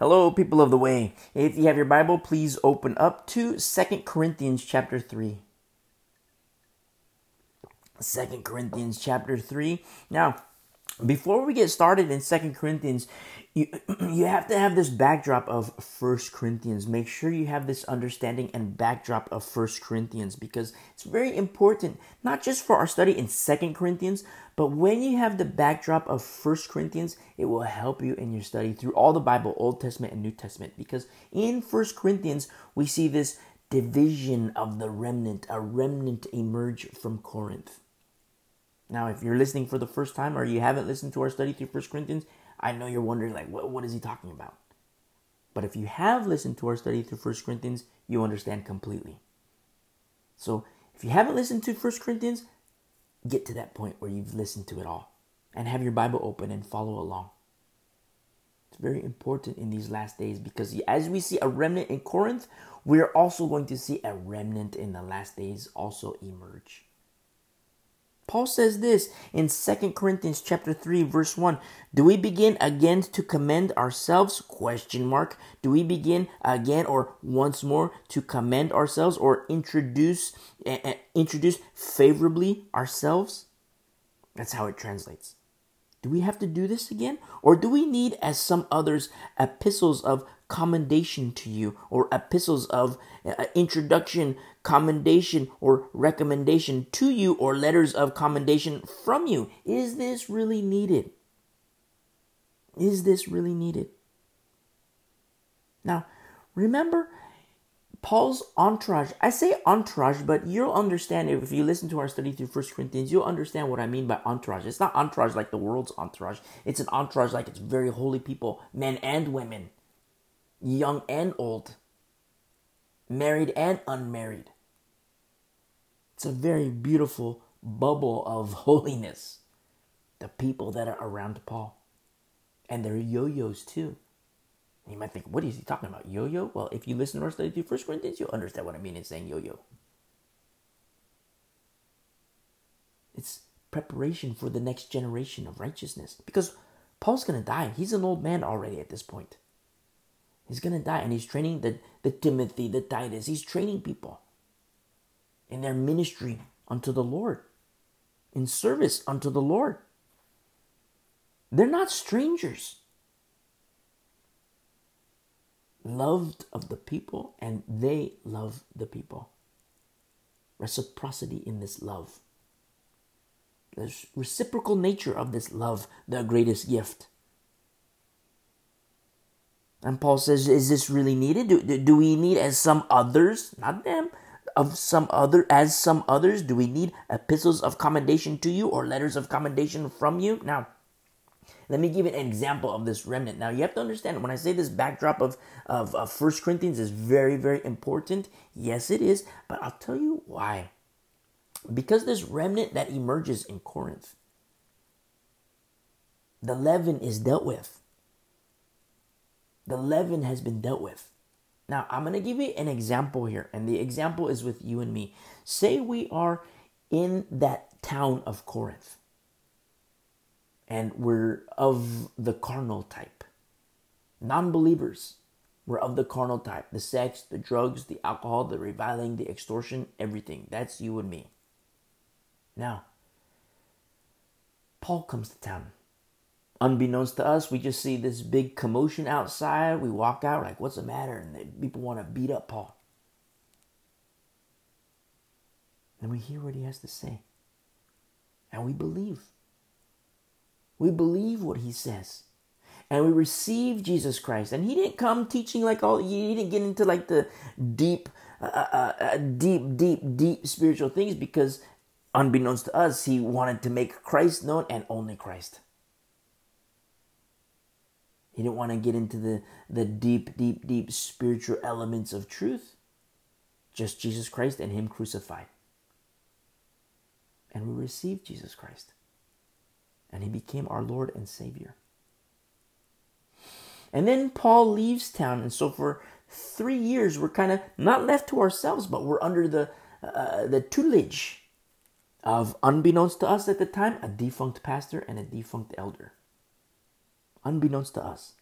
Hello, people of the way. If you have your Bible, please open up to Second Corinthians chapter 3. 2 Corinthians chapter 3. Now, before we get started in Second Corinthians, you, you have to have this backdrop of First Corinthians. Make sure you have this understanding and backdrop of First Corinthians because it's very important, not just for our study in Second Corinthians, but when you have the backdrop of First Corinthians, it will help you in your study through all the Bible, Old Testament and New Testament. Because in First Corinthians, we see this division of the remnant, a remnant emerge from Corinth. Now, if you're listening for the first time or you haven't listened to our study through First Corinthians, I know you're wondering, like, what, what is he talking about? But if you have listened to our study through First Corinthians, you understand completely. So, if you haven't listened to First Corinthians, get to that point where you've listened to it all and have your Bible open and follow along. It's very important in these last days because as we see a remnant in Corinth, we're also going to see a remnant in the last days also emerge. Paul says this in 2 Corinthians chapter 3 verse 1. Do we begin again to commend ourselves? Question mark. Do we begin again or once more to commend ourselves or introduce uh, introduce favorably ourselves? That's how it translates. Do we have to do this again? Or do we need, as some others, epistles of commendation to you, or epistles of uh, introduction, commendation, or recommendation to you, or letters of commendation from you. Is this really needed? Is this really needed? Now, remember Paul's entourage. I say entourage, but you'll understand if you listen to our study through First Corinthians, you'll understand what I mean by entourage. It's not entourage like the world's entourage. It's an entourage like it's very holy people, men and women young and old, married and unmarried. It's a very beautiful bubble of holiness. The people that are around Paul. And they're yo yos too. You might think, what is he talking about? Yo yo? Well, if you listen to our study through First Corinthians, you'll understand what I mean in saying yo yo. It's preparation for the next generation of righteousness. Because Paul's going to die. He's an old man already at this point. He's going to die. And he's training the, the Timothy, the Titus. He's training people in their ministry unto the Lord, in service unto the Lord. They're not strangers. Loved of the people, and they love the people. Reciprocity in this love. The reciprocal nature of this love, the greatest gift. And Paul says, is this really needed? Do, do, we need, as some others, not them, of some other, as some others, do we need epistles of commendation to you or letters of commendation from you? Now, let me give an example of this remnant. Now, you have to understand when I say this backdrop of, of, of 1 Corinthians is very, very important. Yes, it is, but I'll tell you why. Because this remnant that emerges in Corinth, the leaven is dealt with the leaven has been dealt with. Now, I'm going to give you an example here, and the example is with you and me. Say we are in that town of Corinth, and we're of the carnal type. Non believers, we're of the carnal type the sex, the drugs, the alcohol, the reviling, the extortion, everything. That's you and me. Now, Paul comes to town. Unbeknownst to us, we just see this big commotion outside. We walk out, like, what's the matter? And people want to beat up Paul. And we hear what he has to say. And we believe. We believe what he says. And we receive Jesus Christ. And he didn't come teaching like all, he didn't get into like the deep, uh, uh, uh, deep, deep, deep spiritual things because unbeknownst to us, he wanted to make Christ known and only Christ. He didn't want to get into the, the deep, deep, deep spiritual elements of truth. Just Jesus Christ and Him crucified. And we received Jesus Christ. And He became our Lord and Savior. And then Paul leaves town. And so for three years, we're kind of not left to ourselves, but we're under the, uh, the tutelage of, unbeknownst to us at the time, a defunct pastor and a defunct elder unbeknownst to us.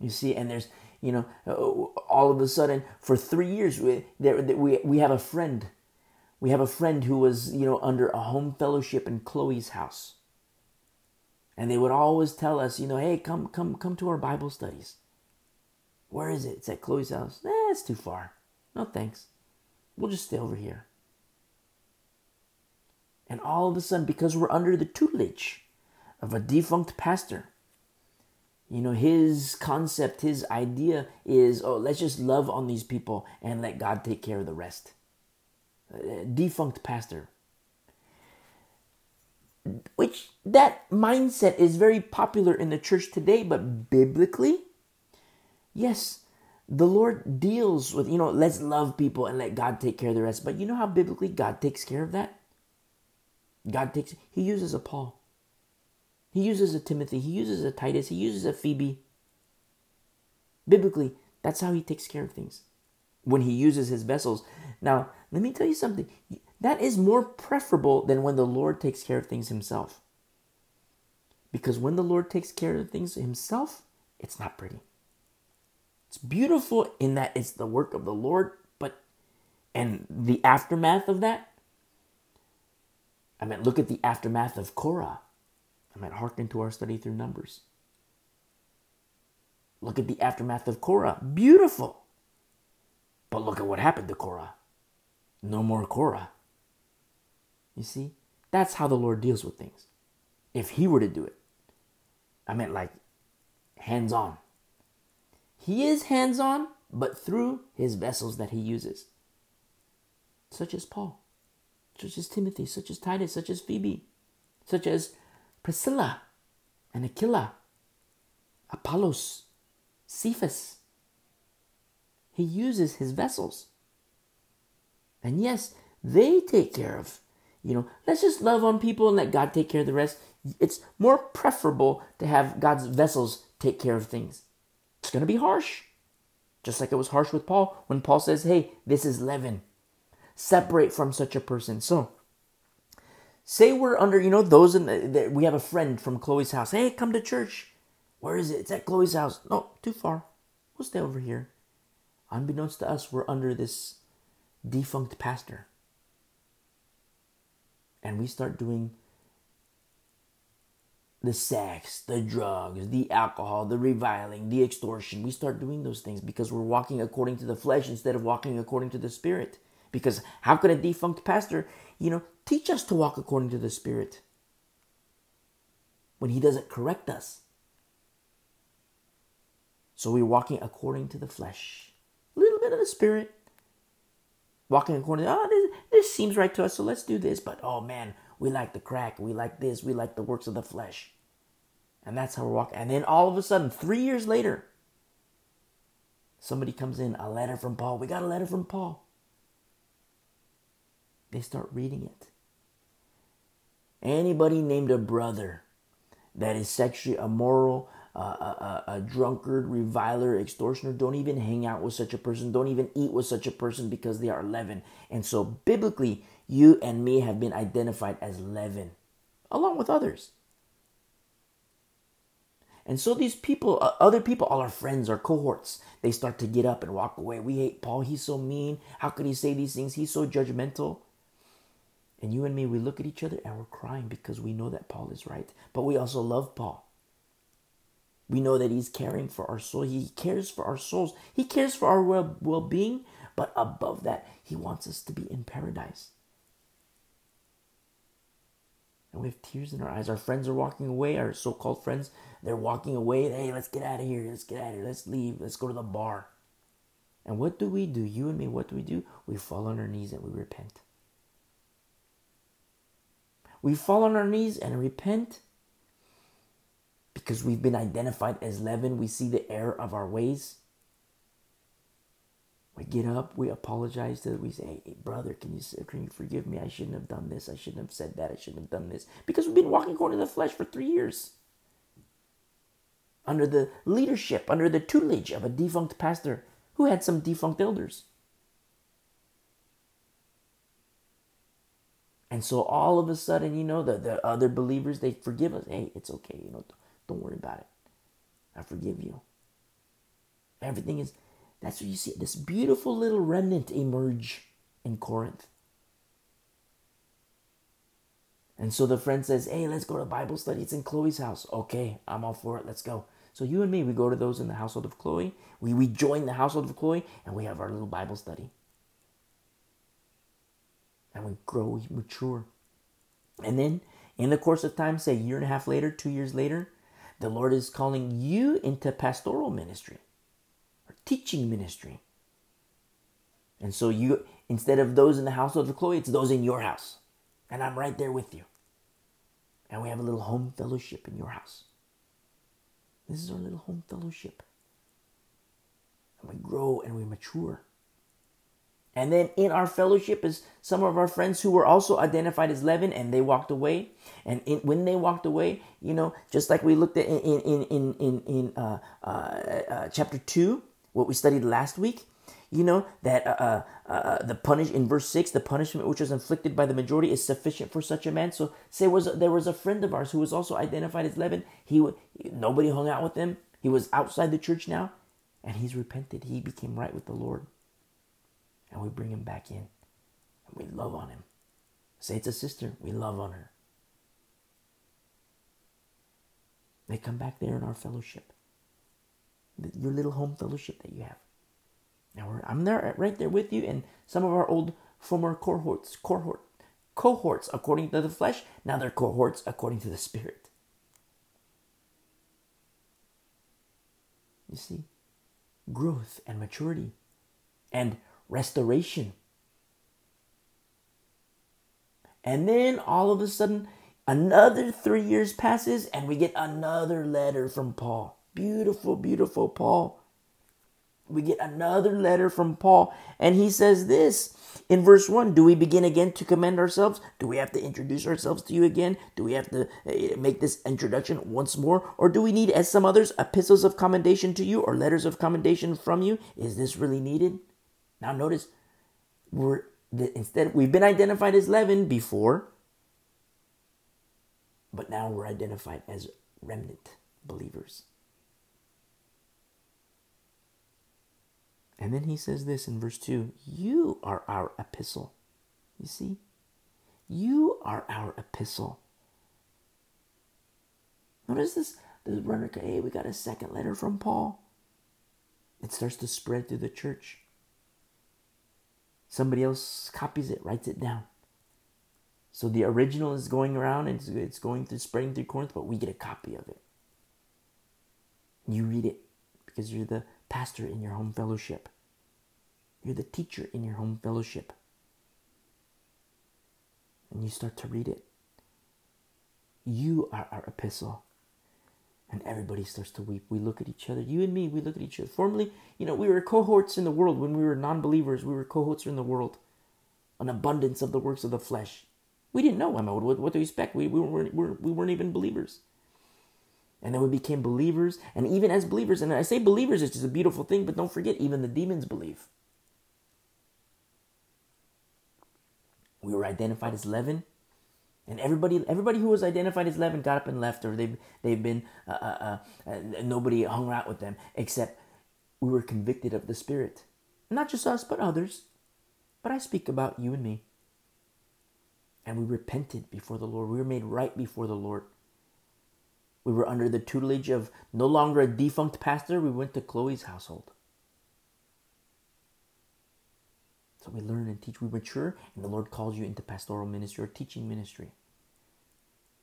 You see, and there's, you know, uh, all of a sudden, for three years, we, there, we, we have a friend. We have a friend who was, you know, under a home fellowship in Chloe's house. And they would always tell us, you know, hey, come, come, come to our Bible studies. Where is it? It's at Chloe's house. Eh, it's too far. No thanks. We'll just stay over here. And all of a sudden, because we're under the tutelage of a defunct pastor, you know, his concept, his idea is, oh, let's just love on these people and let God take care of the rest. Defunct pastor. Which that mindset is very popular in the church today, but biblically, yes, the Lord deals with, you know, let's love people and let God take care of the rest. But you know how biblically God takes care of that? God takes, He uses a Paul. He uses a Timothy. He uses a Titus. He uses a Phoebe. Biblically, that's how He takes care of things. When He uses His vessels. Now, let me tell you something. That is more preferable than when the Lord takes care of things Himself. Because when the Lord takes care of things Himself, it's not pretty. It's beautiful in that it's the work of the Lord, but and the aftermath of that. I mean, look at the aftermath of Korah. I mean, hearken to our study through Numbers. Look at the aftermath of Korah. Beautiful. But look at what happened to Korah. No more Korah. You see? That's how the Lord deals with things. If He were to do it, I meant like hands on. He is hands on, but through his vessels that he uses, such as Paul, such as Timothy, such as Titus, such as Phoebe, such as Priscilla and Aquila, Apollos, Cephas. He uses his vessels. And yes, they take care of, you know, let's just love on people and let God take care of the rest. It's more preferable to have God's vessels take care of things. It's going to be harsh. Just like it was harsh with Paul when Paul says, hey, this is leaven. Separate from such a person. So, say we're under, you know, those in the, the, we have a friend from Chloe's house. Hey, come to church. Where is it? It's at Chloe's house. No, too far. We'll stay over here. Unbeknownst to us, we're under this defunct pastor. And we start doing the sex, the drugs, the alcohol, the reviling, the extortion. We start doing those things because we're walking according to the flesh instead of walking according to the spirit. Because how could a defunct pastor, you know, teach us to walk according to the spirit when he doesn't correct us? So we're walking according to the flesh, a little bit of the spirit. Walking in the corner. oh, this, this seems right to us, so let's do this. But oh man, we like the crack. We like this. We like the works of the flesh. And that's how we're walking. And then all of a sudden, three years later, somebody comes in, a letter from Paul. We got a letter from Paul. They start reading it. Anybody named a brother that is sexually immoral, a, a, a drunkard, reviler, extortioner, don't even hang out with such a person. Don't even eat with such a person because they are leaven. And so, biblically, you and me have been identified as leaven, along with others. And so these people, uh, other people, all our friends, our cohorts, they start to get up and walk away. We hate Paul. He's so mean. How could he say these things? He's so judgmental. And you and me, we look at each other and we're crying because we know that Paul is right. But we also love Paul. We know that he's caring for our soul. He cares for our souls. He cares for our well being. But above that, he wants us to be in paradise and we have tears in our eyes. Our friends are walking away, our so called friends, they're walking away. Hey, let's get out of here. Let's get out of here. Let's leave. Let's go to the bar. And what do we do? You and me, what do we do? We fall on our knees and we repent. We fall on our knees and repent because we've been identified as leaven. We see the error of our ways. We get up, we apologize to we say, hey, brother, can you can you forgive me? I shouldn't have done this. I shouldn't have said that. I shouldn't have done this. Because we've been walking according to the flesh for three years. Under the leadership, under the tutelage of a defunct pastor who had some defunct elders. And so all of a sudden, you know, the, the other believers, they forgive us. Hey, it's okay, you know, don't worry about it. I forgive you. Everything is, that's what you see. This beautiful little remnant emerge in Corinth. And so the friend says, Hey, let's go to Bible study. It's in Chloe's house. Okay, I'm all for it. Let's go. So you and me, we go to those in the household of Chloe. We, we join the household of Chloe and we have our little Bible study. And we grow, we mature. And then in the course of time, say a year and a half later, two years later, the Lord is calling you into pastoral ministry or teaching ministry. And so you, instead of those in the household of the Chloe, it's those in your house. And I'm right there with you. And we have a little home fellowship in your house. This is our little home fellowship. And we grow and we mature. And then in our fellowship is some of our friends who were also identified as leaven and they walked away. And in, when they walked away, you know, just like we looked at in, in, in, in, in uh, uh, uh, chapter 2, what we studied last week, you know that uh, uh, uh, the punish in verse six, the punishment which was inflicted by the majority is sufficient for such a man. So say was there was a friend of ours who was also identified as Leaven. He nobody hung out with him. He was outside the church now, and he's repented. He became right with the Lord, and we bring him back in, and we love on him. Say it's a sister. We love on her. They come back there in our fellowship, your little home fellowship that you have. Now I'm there, right there with you, and some of our old former cohorts, cohort, cohorts according to the flesh. Now they're cohorts according to the spirit. You see, growth and maturity, and restoration. And then all of a sudden, another three years passes, and we get another letter from Paul. Beautiful, beautiful Paul we get another letter from Paul, and he says this in verse 1 Do we begin again to commend ourselves? Do we have to introduce ourselves to you again? Do we have to eh, make this introduction once more? Or do we need, as some others, epistles of commendation to you or letters of commendation from you? Is this really needed? Now, notice, we're instead we've been identified as leaven before, but now we're identified as remnant believers. And then he says this in verse 2 You are our epistle. You see? You are our epistle. Notice this. The runner, hey, we got a second letter from Paul. It starts to spread through the church. Somebody else copies it, writes it down. So the original is going around and it's going through spreading through Corinth, but we get a copy of it. You read it because you're the pastor in your home fellowship. You're the teacher in your home fellowship. And you start to read it. You are our epistle. And everybody starts to weep. We look at each other. You and me, we look at each other. Formerly, you know, we were cohorts in the world. When we were non believers, we were cohorts in the world. An abundance of the works of the flesh. We didn't know, Emma, what, what to expect. We, we, weren't, we weren't even believers. And then we became believers. And even as believers, and I say believers, it's just a beautiful thing, but don't forget, even the demons believe. We were identified as leaven. And everybody, everybody who was identified as leaven got up and left, or they've they've been uh, uh, uh, nobody hung out with them, except we were convicted of the Spirit, not just us, but others. But I speak about you and me. And we repented before the Lord. We were made right before the Lord. We were under the tutelage of no longer a defunct pastor. We went to Chloe's household. So we learn and teach, we mature, and the Lord calls you into pastoral ministry or teaching ministry.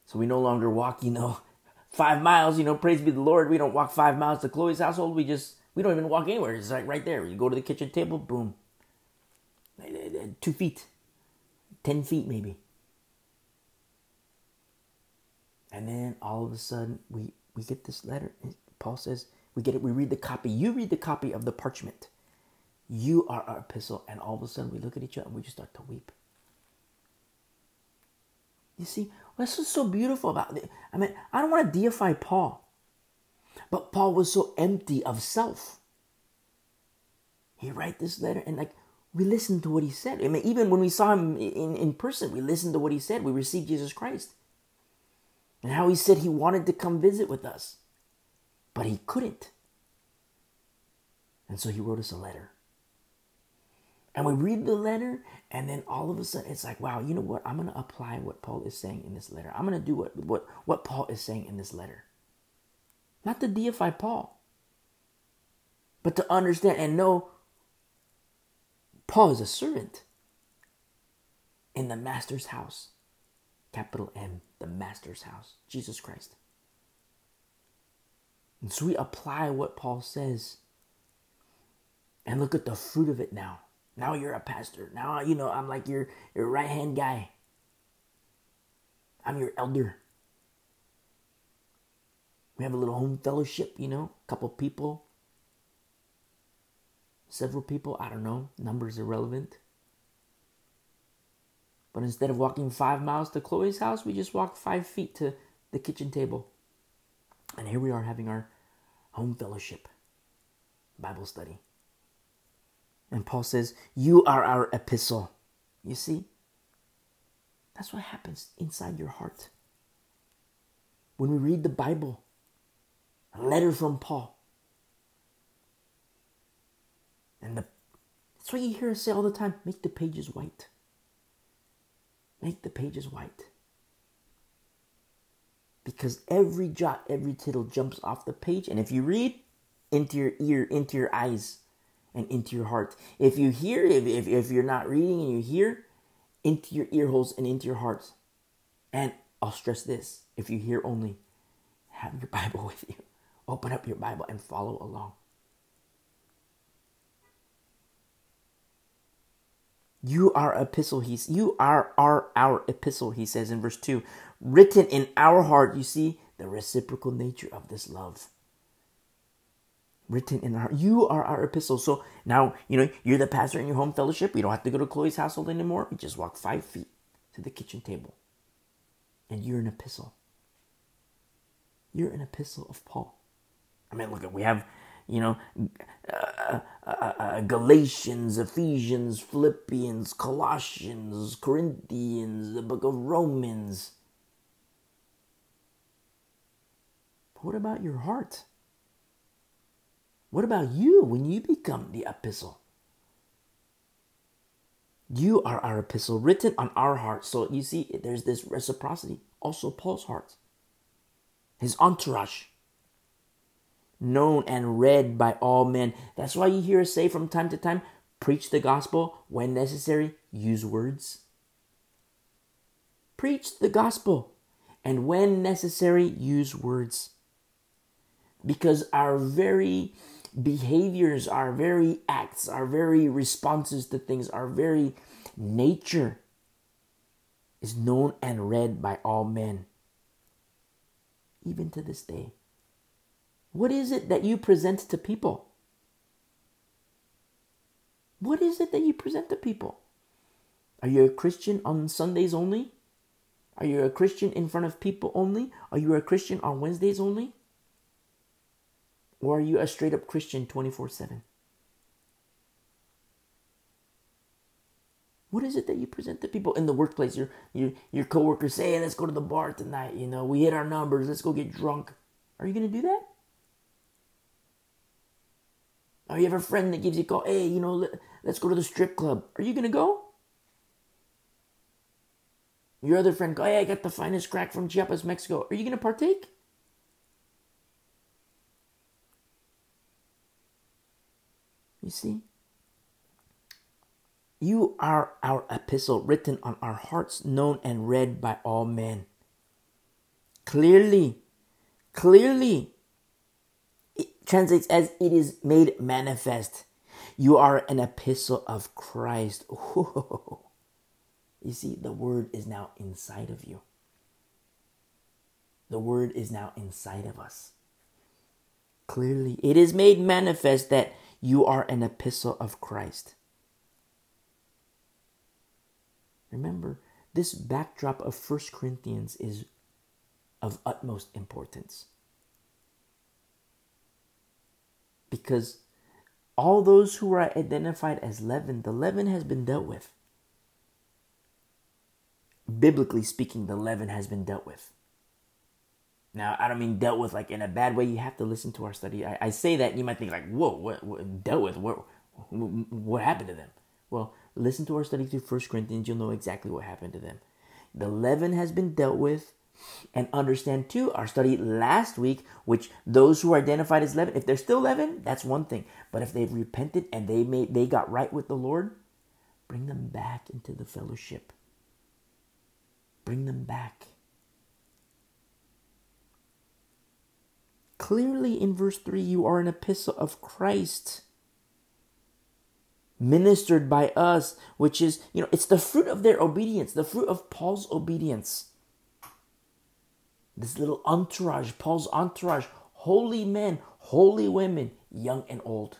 So we no longer walk, you know, five miles, you know, praise be the Lord. We don't walk five miles to Chloe's household. We just, we don't even walk anywhere. It's like right there. You go to the kitchen table, boom. Two feet, 10 feet maybe. And then all of a sudden, we, we get this letter. Paul says, we get it, we read the copy. You read the copy of the parchment. You are our epistle. And all of a sudden, we look at each other and we just start to weep. You see, what's so beautiful about it? I mean, I don't want to deify Paul, but Paul was so empty of self. He write this letter and like we listened to what he said. I mean, even when we saw him in, in person, we listened to what he said. We received Jesus Christ and how he said he wanted to come visit with us, but he couldn't. And so he wrote us a letter. And we read the letter, and then all of a sudden it's like, wow, you know what? I'm to apply what Paul is saying in this letter. I'm to do what, what, what Paul is saying in this letter. Not to deify Paul, but to understand and know Paul is a servant in the master's house. Capital M, the master's house, Jesus Christ. And so we apply what Paul says and look at the fruit of it now. Now you're a pastor. Now, you know, I'm like your, your right hand guy. I'm your elder. We have a little home fellowship, you know, a couple people, several people, I don't know, numbers irrelevant. But instead of walking five miles to Chloe's house, we just walk five feet to the kitchen table. And here we are having our home fellowship, Bible study. And Paul says, You are our epistle. You see? That's what happens inside your heart. When we read the Bible, a letter from Paul. And the, that's what you hear us say all the time make the pages white. Make the pages white. Because every jot, every tittle jumps off the page. And if you read, into your ear, into your eyes, and into your heart. If you hear, if, if, if you're not reading and you hear, into your ear holes and into your heart. And I'll stress this if you hear only, have your Bible with you. Open up your Bible and follow along. You are epistle, he's you are our our epistle, he says in verse 2, written in our heart. You see the reciprocal nature of this love. Written in our you are our epistle. So now, you know, you're the pastor in your home fellowship. You don't have to go to Chloe's household anymore. You just walk five feet to the kitchen table. And you're an epistle. You're an epistle of Paul. I mean, look at we have, you know, uh, uh, uh, Galatians, Ephesians, Philippians, Colossians, Corinthians, the book of Romans. But what about your heart? What about you when you become the epistle? You are our epistle written on our hearts. So you see, there's this reciprocity. Also, Paul's heart, his entourage known and read by all men. That's why you hear us say from time to time preach the gospel when necessary, use words. Preach the gospel, and when necessary, use words. Because our very behaviors, our very acts, our very responses to things, our very nature is known and read by all men, even to this day. What is it that you present to people? What is it that you present to people? Are you a Christian on Sundays only? Are you a Christian in front of people only? Are you a Christian on Wednesdays only? Or are you a straight up Christian 24 7? What is it that you present to people in the workplace? Your, your, your coworkers say, hey, let's go to the bar tonight. You know, we hit our numbers. Let's go get drunk. Are you going to do that? Or you have a friend that gives you a call, hey, you know, let, let's go to the strip club. Are you going to go? Your other friend, go, hey, I got the finest crack from Chiapas, Mexico. Are you going to partake? You see? You are our epistle written on our hearts, known and read by all men. Clearly, clearly, it translates as it is made manifest. You are an epistle of Christ. Whoa. You see, the word is now inside of you. The word is now inside of us. Clearly, it is made manifest that you are an epistle of Christ. Remember, this backdrop of First Corinthians is of utmost importance. because all those who are identified as leaven, the leaven has been dealt with. Biblically speaking, the leaven has been dealt with. Now, I don't mean dealt with like in a bad way. You have to listen to our study. I, I say that, you might think like, whoa, what, what dealt with? What, what happened to them? Well, listen to our study through First Corinthians. You'll know exactly what happened to them. The leaven has been dealt with. And understand too, our study last week, which those who are identified as leaven, if they're still leaven, that's one thing. But if they've repented and they made they got right with the Lord, bring them back into the fellowship. Bring them back. Clearly in verse 3, you are an epistle of Christ ministered by us, which is, you know, it's the fruit of their obedience, the fruit of Paul's obedience. This little entourage, Paul's entourage, holy men, holy women, young and old.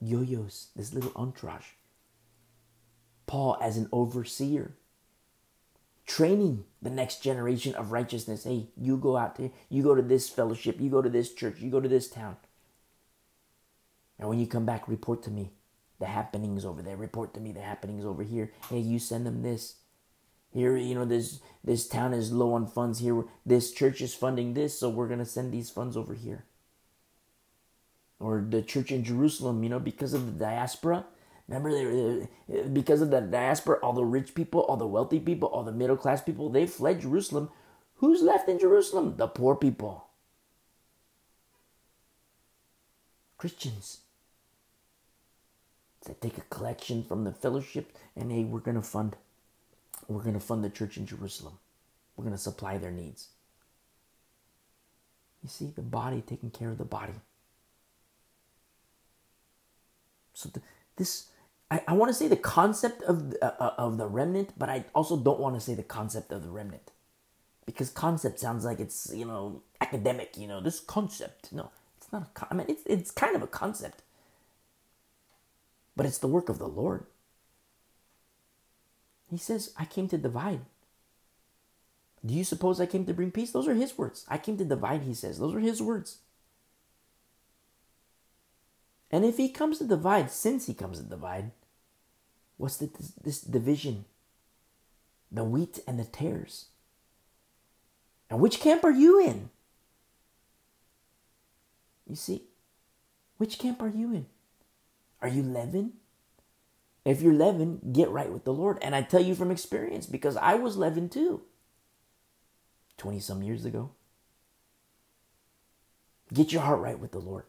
Yo yos, this little entourage. Paul as an overseer, training the next generation of righteousness. Hey, you go out there, you go to this fellowship, you go to this church, you go to this town. And when you come back, report to me the happenings over there. Report to me the happenings over here. Hey, you send them this. Here, you know, this this town is low on funds. Here, this church is funding this, so we're gonna send these funds over here. Or the church in Jerusalem, you know, because of the diaspora. Remember, they, were, eh, because of the diaspora, all the rich people, all the wealthy people, all the middle class people, they fled Jerusalem. Who's left in Jerusalem? The poor people. Christians. They take a collection from the fellowship and hey, we're gonna fund we're gonna fund the church in Jerusalem. We're gonna supply their needs. You see, the body taking care of the body. So this, I, I want to say the concept of uh, uh, of the remnant, but I also don't want to say the concept of the remnant, because concept sounds like it's you know academic. You know this concept. No, it's not a. I mean, it's it's kind of a concept, but it's the work of the Lord. He says, I came to divide. Do you suppose I came to bring peace? Those are his words. I came to divide, he says. Those are his words. And if he comes to divide, since he comes to divide, what's the, this, this division? The wheat and the tares. And which camp are you in? You see, which camp are you in? Are you leaven? If you're leaven, get right with the Lord. And I tell you from experience because I was leaven too 20 some years ago. Get your heart right with the Lord.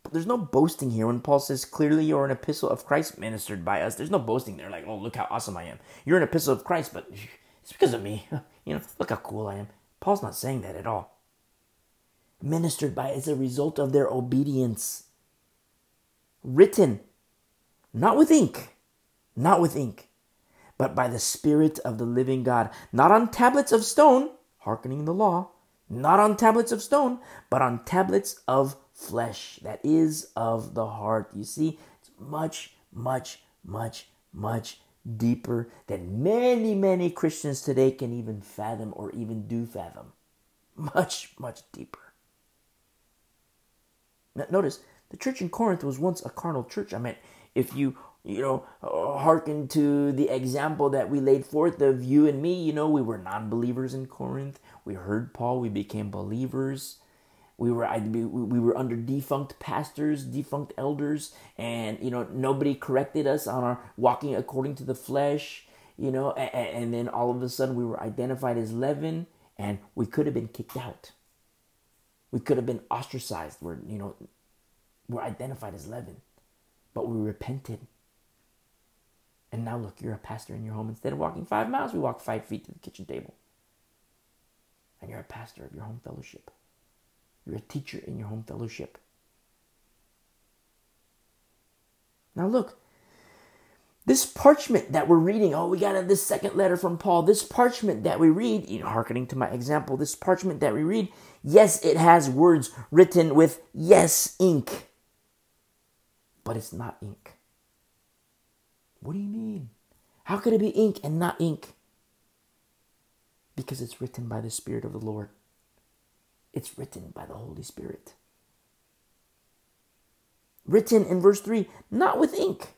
But there's no boasting here when Paul says, clearly you're an epistle of Christ ministered by us. There's no boasting there, like, oh, look how awesome I am. You're an epistle of Christ, but it's because of me. You know, look how cool I am. Paul's not saying that at all ministered by as a result of their obedience. Written, not with ink, not with ink, but by the Spirit of the living God, not on tablets of stone, hearkening the law, not on tablets of stone, but on tablets of flesh, that is of the heart. You see, it's much, much, much, much deeper than many, many Christians today can even fathom or even do fathom. Much, much deeper. Notice, the church in Corinth was once a carnal church. I mean, if you, you know, uh, hearken to the example that we laid forth of you and me, you know, we were non believers in Corinth. We heard Paul, we became believers. We were I we were under defunct pastors, defunct elders, and you know nobody corrected us on our walking according to the flesh. You know, and, and then all of a sudden we were identified as leaven, and we could have been kicked out. We could have been ostracized. We're, you know, we're identified as leaven, but we repented. And now look, you're a pastor in your home. Instead of walking five miles, we walk five feet to the kitchen table. And you're a pastor of your home fellowship. You're a teacher in your home fellowship. Now look, this parchment that we're reading, oh, we got this second letter from Paul. This parchment that we read, you know, hearkening to my example, this parchment that we read, yes, it has words written with yes ink, but it's not ink. What do you mean? How could it be ink and not ink? Because it's written by the Spirit of the Lord. It's written by the Holy Spirit. Written in verse 3, not with ink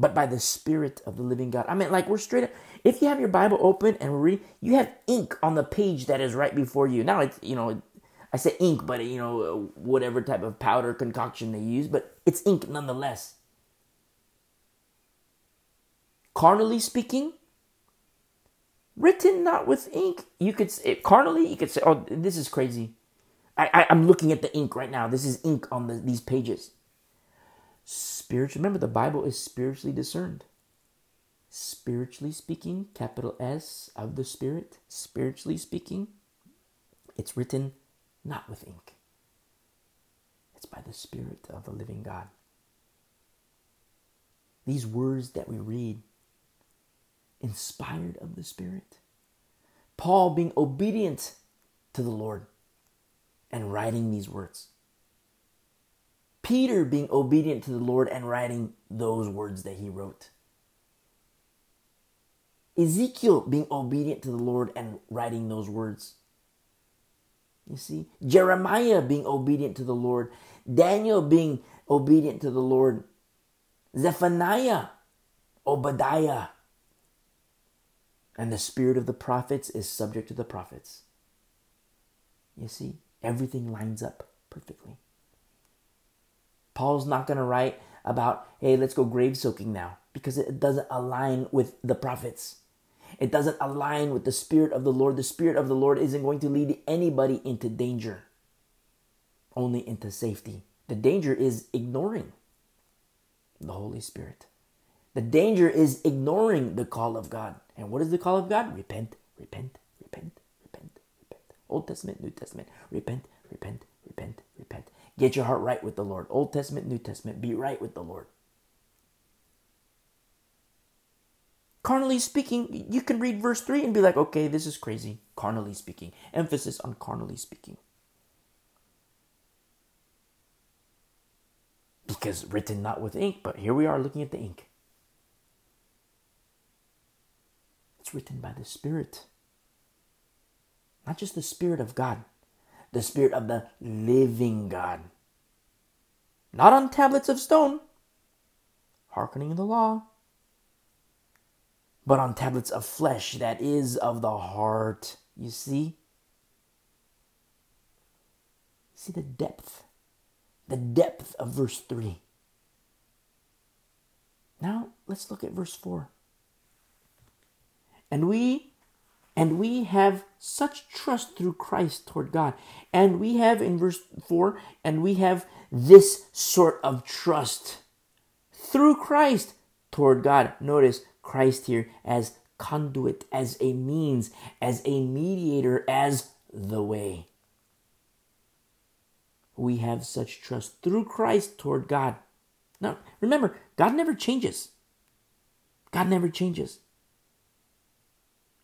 but by the Spirit of the living God. I mean, like we're straight up. If you have your Bible open and read, you have ink on the page that is right before you. Now it's you know, I say ink, but you know whatever type of powder concoction they use, but it's ink nonetheless. Carnally speaking, written not with ink. You could say carnally, you could say, "Oh, this is crazy." I, I am looking at the ink right now. This is ink on the, these pages. Spiritual. Remember, the Bible is spiritually discerned. Spiritually speaking, capital S of the Spirit. Spiritually speaking, it's written not with ink. It's by the Spirit of the living God. These words that we read, inspired of the Spirit. Paul being obedient to the Lord and writing these words. Peter being obedient to the Lord and writing those words that he wrote. Ezekiel being obedient to the Lord and writing those words. You see, Jeremiah being obedient to the Lord, Daniel being obedient to the Lord, Zephaniah, Obadiah. And the spirit of the prophets is subject to the prophets. You see, everything lines up perfectly. Paul's not going to write about, hey, let's go grave soaking now, because it doesn't align with the prophets. It doesn't align with the Spirit of the Lord. The Spirit of the Lord isn't going to lead anybody into danger, only into safety. The danger is ignoring the Holy Spirit. The danger is ignoring the call of God. And what is the call of God? Repent, repent, repent, repent, repent. Old Testament, New Testament. Repent, repent, repent, repent. Get your heart right with the Lord. Old Testament, New Testament. Be right with the Lord. Carnally speaking, you can read verse 3 and be like, okay, this is crazy. Carnally speaking. Emphasis on carnally speaking. Because written not with ink, but here we are looking at the ink. Written by the Spirit. Not just the Spirit of God, the Spirit of the living God. Not on tablets of stone, hearkening the law, but on tablets of flesh that is of the heart. You see? See the depth, the depth of verse 3. Now let's look at verse 4. And we and we have such trust through Christ toward God. And we have in verse 4, and we have this sort of trust through Christ toward God. Notice Christ here as conduit, as a means, as a mediator, as the way. We have such trust through Christ toward God. Now, remember, God never changes. God never changes.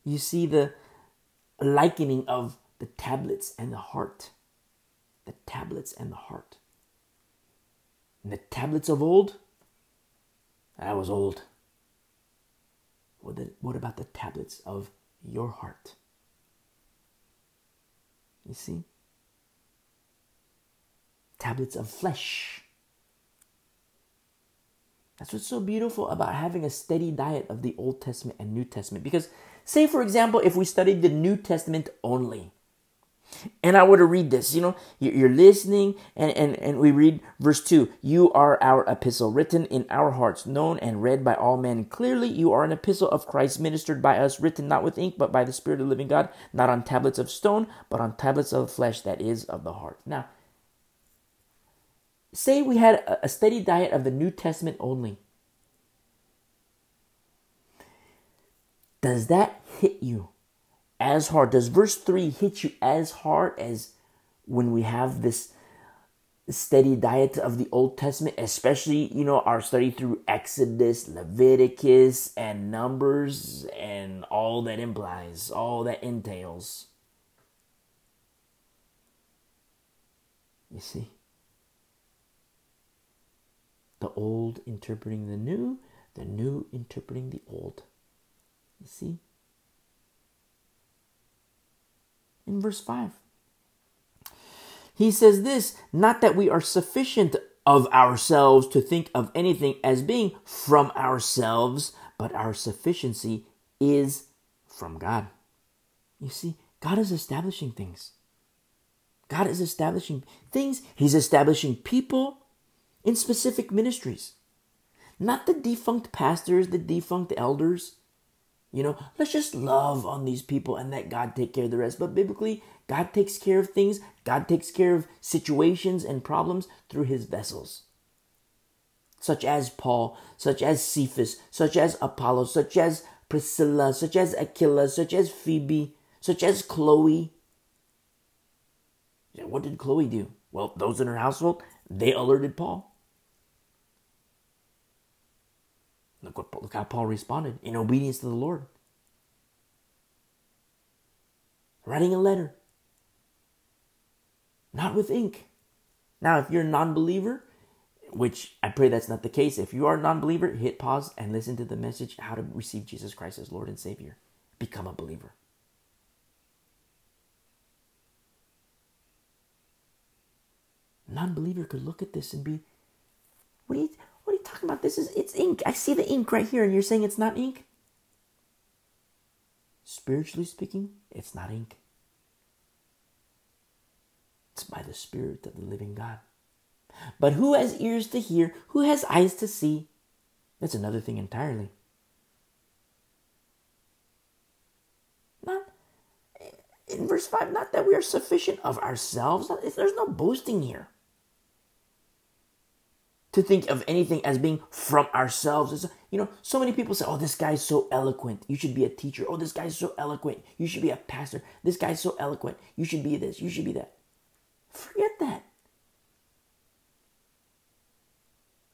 You see the likening of the tablets and the heart. The tablets and the heart. And the tablets of old, that was old. What, the, what about the tablets of your heart? You see? Tablets of flesh. That's what's so beautiful about having a steady diet of the Old Testament and New Testament. Because, say, for example, if we studied the New Testament only, and I were to read this, you know, you're listening, and, and, and we read verse 2 You are our epistle, written in our hearts, known and read by all men. Clearly, you are an epistle of Christ, ministered by us, written not with ink, but by the Spirit of the living God, not on tablets of stone, but on tablets of flesh, that is, of the heart. Now, say we had a steady diet of the New Testament only. Does that hit you? as hard? Does verse 3 hit you as hard as when we have this steady diet of the Old Testament, especially, you know, our study through Exodus, Leviticus, and Numbers, and all that implies, all that entails? You see? The old interpreting the new, the new interpreting the old. You see? in verse 5. He says this not that we are sufficient of ourselves to think of anything as being from ourselves, but our sufficiency is from God. You see, God is establishing things. God is establishing things. He's establishing people in specific ministries. Not the defunct pastors, the defunct elders. You know, let's just love on these people and let God take care of the rest. But biblically, God takes care of things, God takes care of situations and problems through his vessels. Such as Paul, such as Cephas, such as Apollos, such as Priscilla, such as Aquila, such as Phoebe, such as Chloe. What did Chloe do? Well, those in her household, they alerted Paul. Look, what, look how Paul responded in obedience to the Lord. Writing a letter, not with ink. Now, if you're a non believer, which I pray that's not the case, if you are a non believer, hit pause and listen to the message how to receive Jesus Christ as Lord and Savior. Become a believer. Non believer could look at this and be, what you, what are you talking about? This is, it's ink. I see the ink right here, and you're saying it's not ink? Spiritually speaking, it's not ink. It's by the Spirit of the living God. But who has ears to hear? Who has eyes to see? That's another thing entirely. Not in verse 5, not that we are sufficient of ourselves. There's no boasting here. To think of anything as being from ourselves. It's, you know, so many people say, oh, this guy's so eloquent. You should be a teacher. Oh, this guy's so eloquent. You should be a pastor. This guy's so eloquent. You should be this. You should be that. Forget that.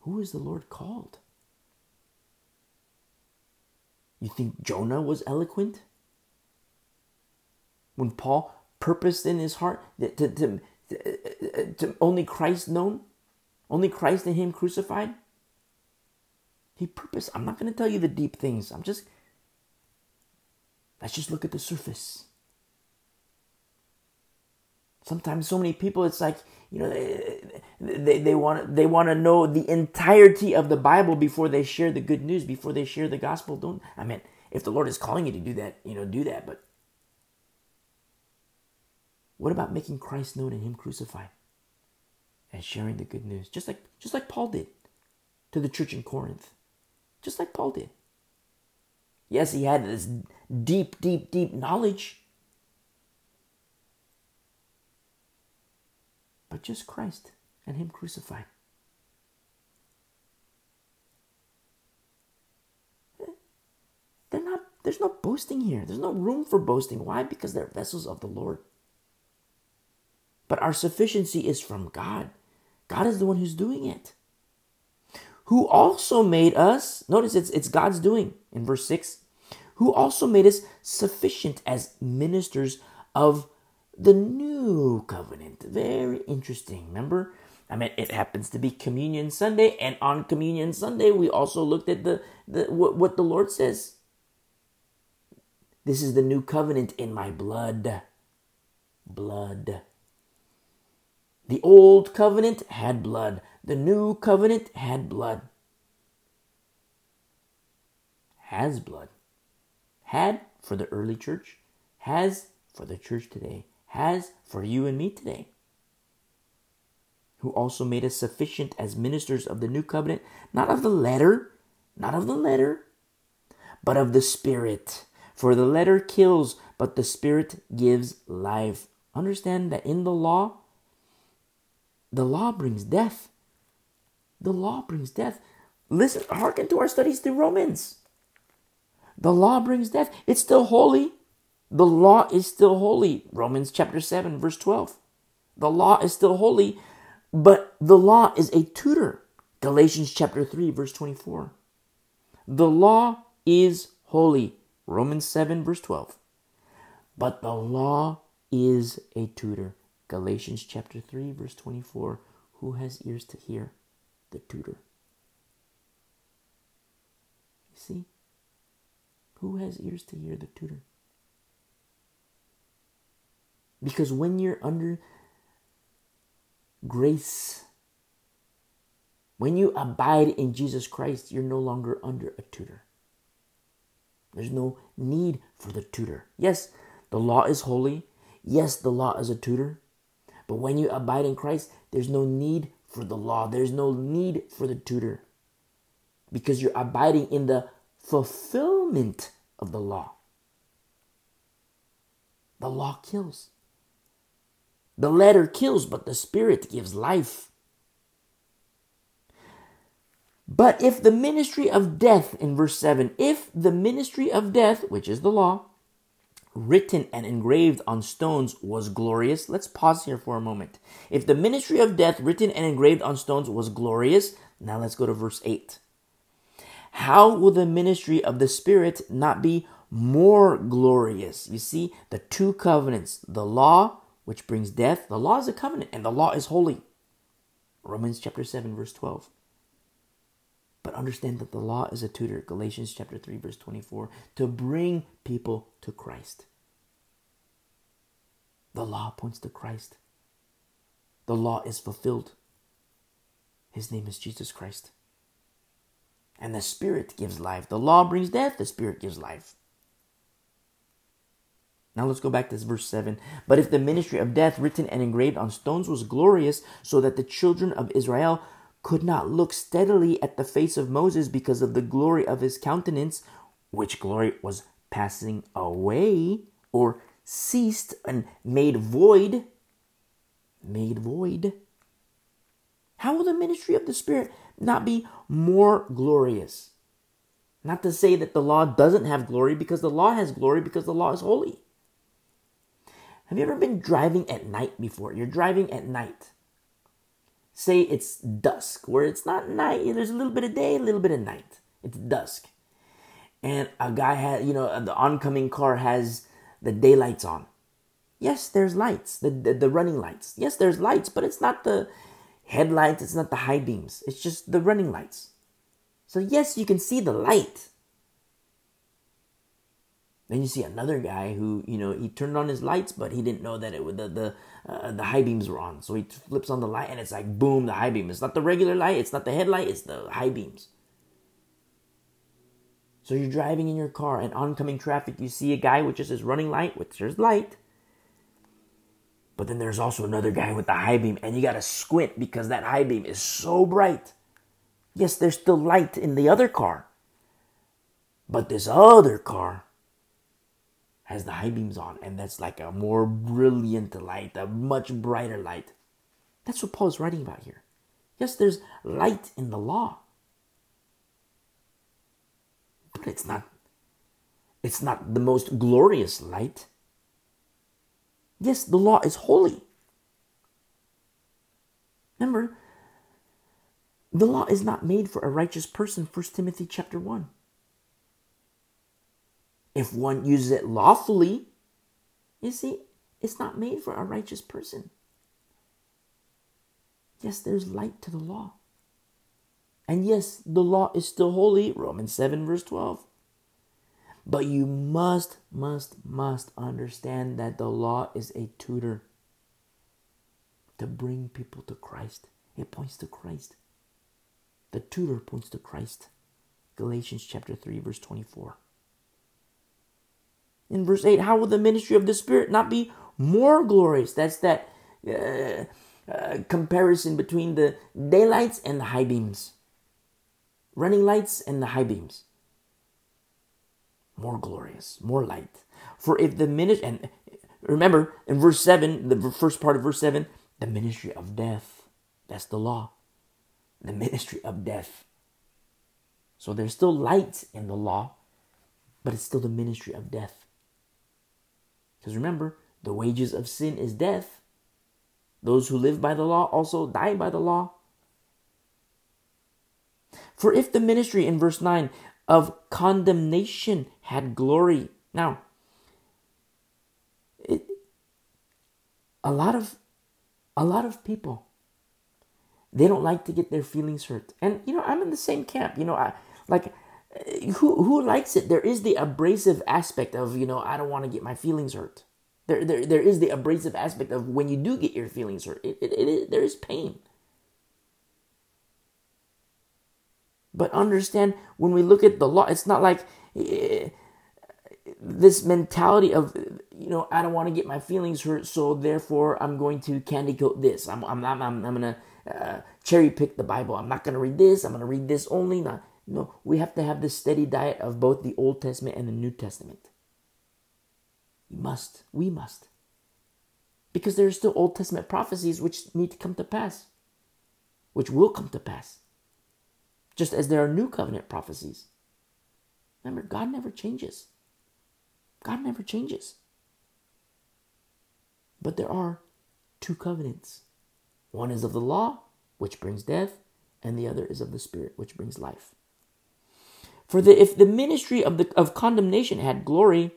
Who is the Lord called? You think Jonah was eloquent? When Paul purposed in his heart that to, to, to, to only Christ known, only Christ and Him crucified? He purposed. I'm not going to tell you the deep things. I'm just, let's just look at the surface. Sometimes so many people, it's like you know they they, they want they want to know the entirety of the Bible before they share the good news, before they share the gospel. Don't I mean if the Lord is calling you to do that, you know, do that. But what about making Christ known and Him crucified and sharing the good news, just like just like Paul did to the church in Corinth, just like Paul did. Yes, he had this deep, deep, deep knowledge but just Christ and Him crucified. They're not, there's no boasting here. There's no room for boasting. Why? Because they're vessels of the Lord. But our sufficiency is from God. God is the one who's doing it. Who also made us, notice it's, it's God's doing in verse 6, who also made us sufficient as ministers of the new covenant. Very interesting. Remember? I mean, it happens to be Communion Sunday, and on Communion Sunday, we also looked at the, the what, what the Lord says. This is the new covenant in my blood. Blood. The old covenant had blood. The new covenant had blood. Has blood. Had for the early church. Has for the church today has for you and me today. Who also made us sufficient as ministers of the new covenant, not of the letter, not of the letter, but of the Spirit. For the letter kills, but the Spirit gives life. Understand that in the law, the law brings death. The law brings death. Listen, hearken to our studies through Romans. The law brings death. It's still holy, the law is still holy. Romans chapter 7, verse 12. The law is still holy, but the law is a tutor. Galatians chapter 3, verse 24. The law is holy. Romans 7, verse 12. But the law is a tutor. Galatians chapter 3, verse 24. Who has ears to hear? The tutor. You see? Who has ears to hear the tutor? Because when you're under grace, When you abide in Jesus Christ, you're no longer under a tutor. There's no need for the tutor. Yes, the law is holy. Yes, the law is a tutor. But when you abide in Christ, there's no need for the law. There's no need for the tutor. Because you're abiding in the fulfillment of the law. The law kills. The letter kills, but the spirit gives life. But if the ministry of death, in verse 7, if the ministry of death, which is the law, written and engraved on stones was glorious, let's pause here for a moment. If the ministry of death, written and engraved on stones, was glorious, now let's go to verse 8. How will the ministry of the Spirit not be more glorious? You see, the two covenants, the law, which brings death, the law is a covenant, and the law is holy. Romans chapter 7, verse 12. But understand that the law is a tutor, Galatians chapter 3 verse 24, to bring people to Christ. The law points to Christ. The law is fulfilled. His name is Jesus Christ. And the Spirit gives life. The law brings death, the Spirit gives life. Now let's go back to verse 7. But if the ministry of death written and engraved on stones was glorious, so that the children of Israel could not look steadily at the face of Moses because of the glory of his countenance, which glory was passing away or ceased and made void. Made void. How will the ministry of the Spirit not be more glorious? Not to say that the law doesn't have glory because the law has glory because the law is holy. Have you ever been driving at night before? You're driving at night say it's dusk, where it's not night, there's a little bit of day, a little bit of night. It's dusk. And a guy had, you know, the oncoming car has the daylights on. Yes, there's lights, the, the, the running lights. Yes, there's lights, but it's not the headlights, it's not the high beams, it's just the running lights. So, yes, you can see the light, then you see another guy who, you know, he turned on his lights, but he didn't know that it would the the uh, the high beams were on. So he flips on the light, and it's like boom, the high beam. It's not the regular light. It's not the headlight. It's the high beams. So you're driving in your car, and oncoming traffic, you see a guy with just his running light, which there's light. But then there's also another guy with the high beam, and you gotta squint because that high beam is so bright. Yes, there's still light in the other car. But this other car has the high beams on, and that's like a more brilliant light, a much brighter light. That's what Paul is writing about here. Yes, there's light in the law, but it's not it's not the most glorious light. Yes, the law is holy. Remember, the law is not made for a righteous person, 1 Timothy chapter 1 if one uses it lawfully, you see, it's not made for a righteous person. Yes, there's light to the law. And yes, the law is still holy, Romans 7, verse 12. But you must, must, must understand that the law is a tutor to bring people to Christ. It points to Christ. The tutor points to Christ. Galatians chapter 3, verse 24 in verse 8 how will the ministry of the spirit not be more glorious? That's that uh, uh, comparison between the daylights and the high beams. Running lights and the high beams. More glorious more light. For if the ministry and remember in verse 7 the first part of verse 7 the ministry of death. That's the law. The ministry of death. So there's still light in the law but it's still the ministry of death because remember, the wages of sin is death. Those who live by the law also die by the law. For if the ministry in verse 9 of condemnation had glory. Now, it, a lot of a lot of people they don't like to get their feelings hurt. And you know, I'm in the same camp. You know, I like who who likes it? There is the abrasive aspect of you know I don't want to get my feelings hurt. There, there, there is the abrasive aspect of when you do get your feelings hurt. It, it, it, there is pain. But understand when we look at the law, it's not like eh, this mentality of you know I don't want to get my feelings hurt, so therefore I'm going to candy coat this. I'm I'm I'm I'm, I'm gonna uh, cherry pick the Bible. I'm not gonna read this. I'm gonna read this only. Not no. We have to have this steady diet of both the Old Testament and the New Testament. You must. We must. Because there are still Old Testament prophecies which need to come to pass, which will come to pass. Just as there are New Covenant prophecies. Remember, God never changes. God never changes. But there are two covenants one is of the law, which brings death, and the other is of the Spirit, which brings life. For the, if the ministry of, the, of condemnation had glory,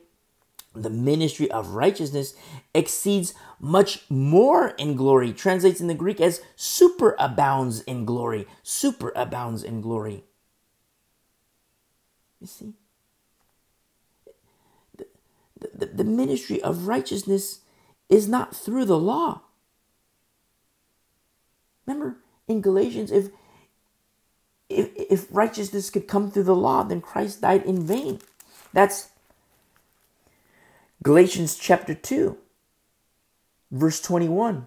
the ministry of righteousness exceeds much more in glory. Translates in the Greek as superabounds in glory. Superabounds in glory. You see? The, the, the ministry of righteousness is not through the law. Remember in Galatians, if if, if righteousness could come through the law, then Christ died in vain. That's Galatians chapter 2, verse 21.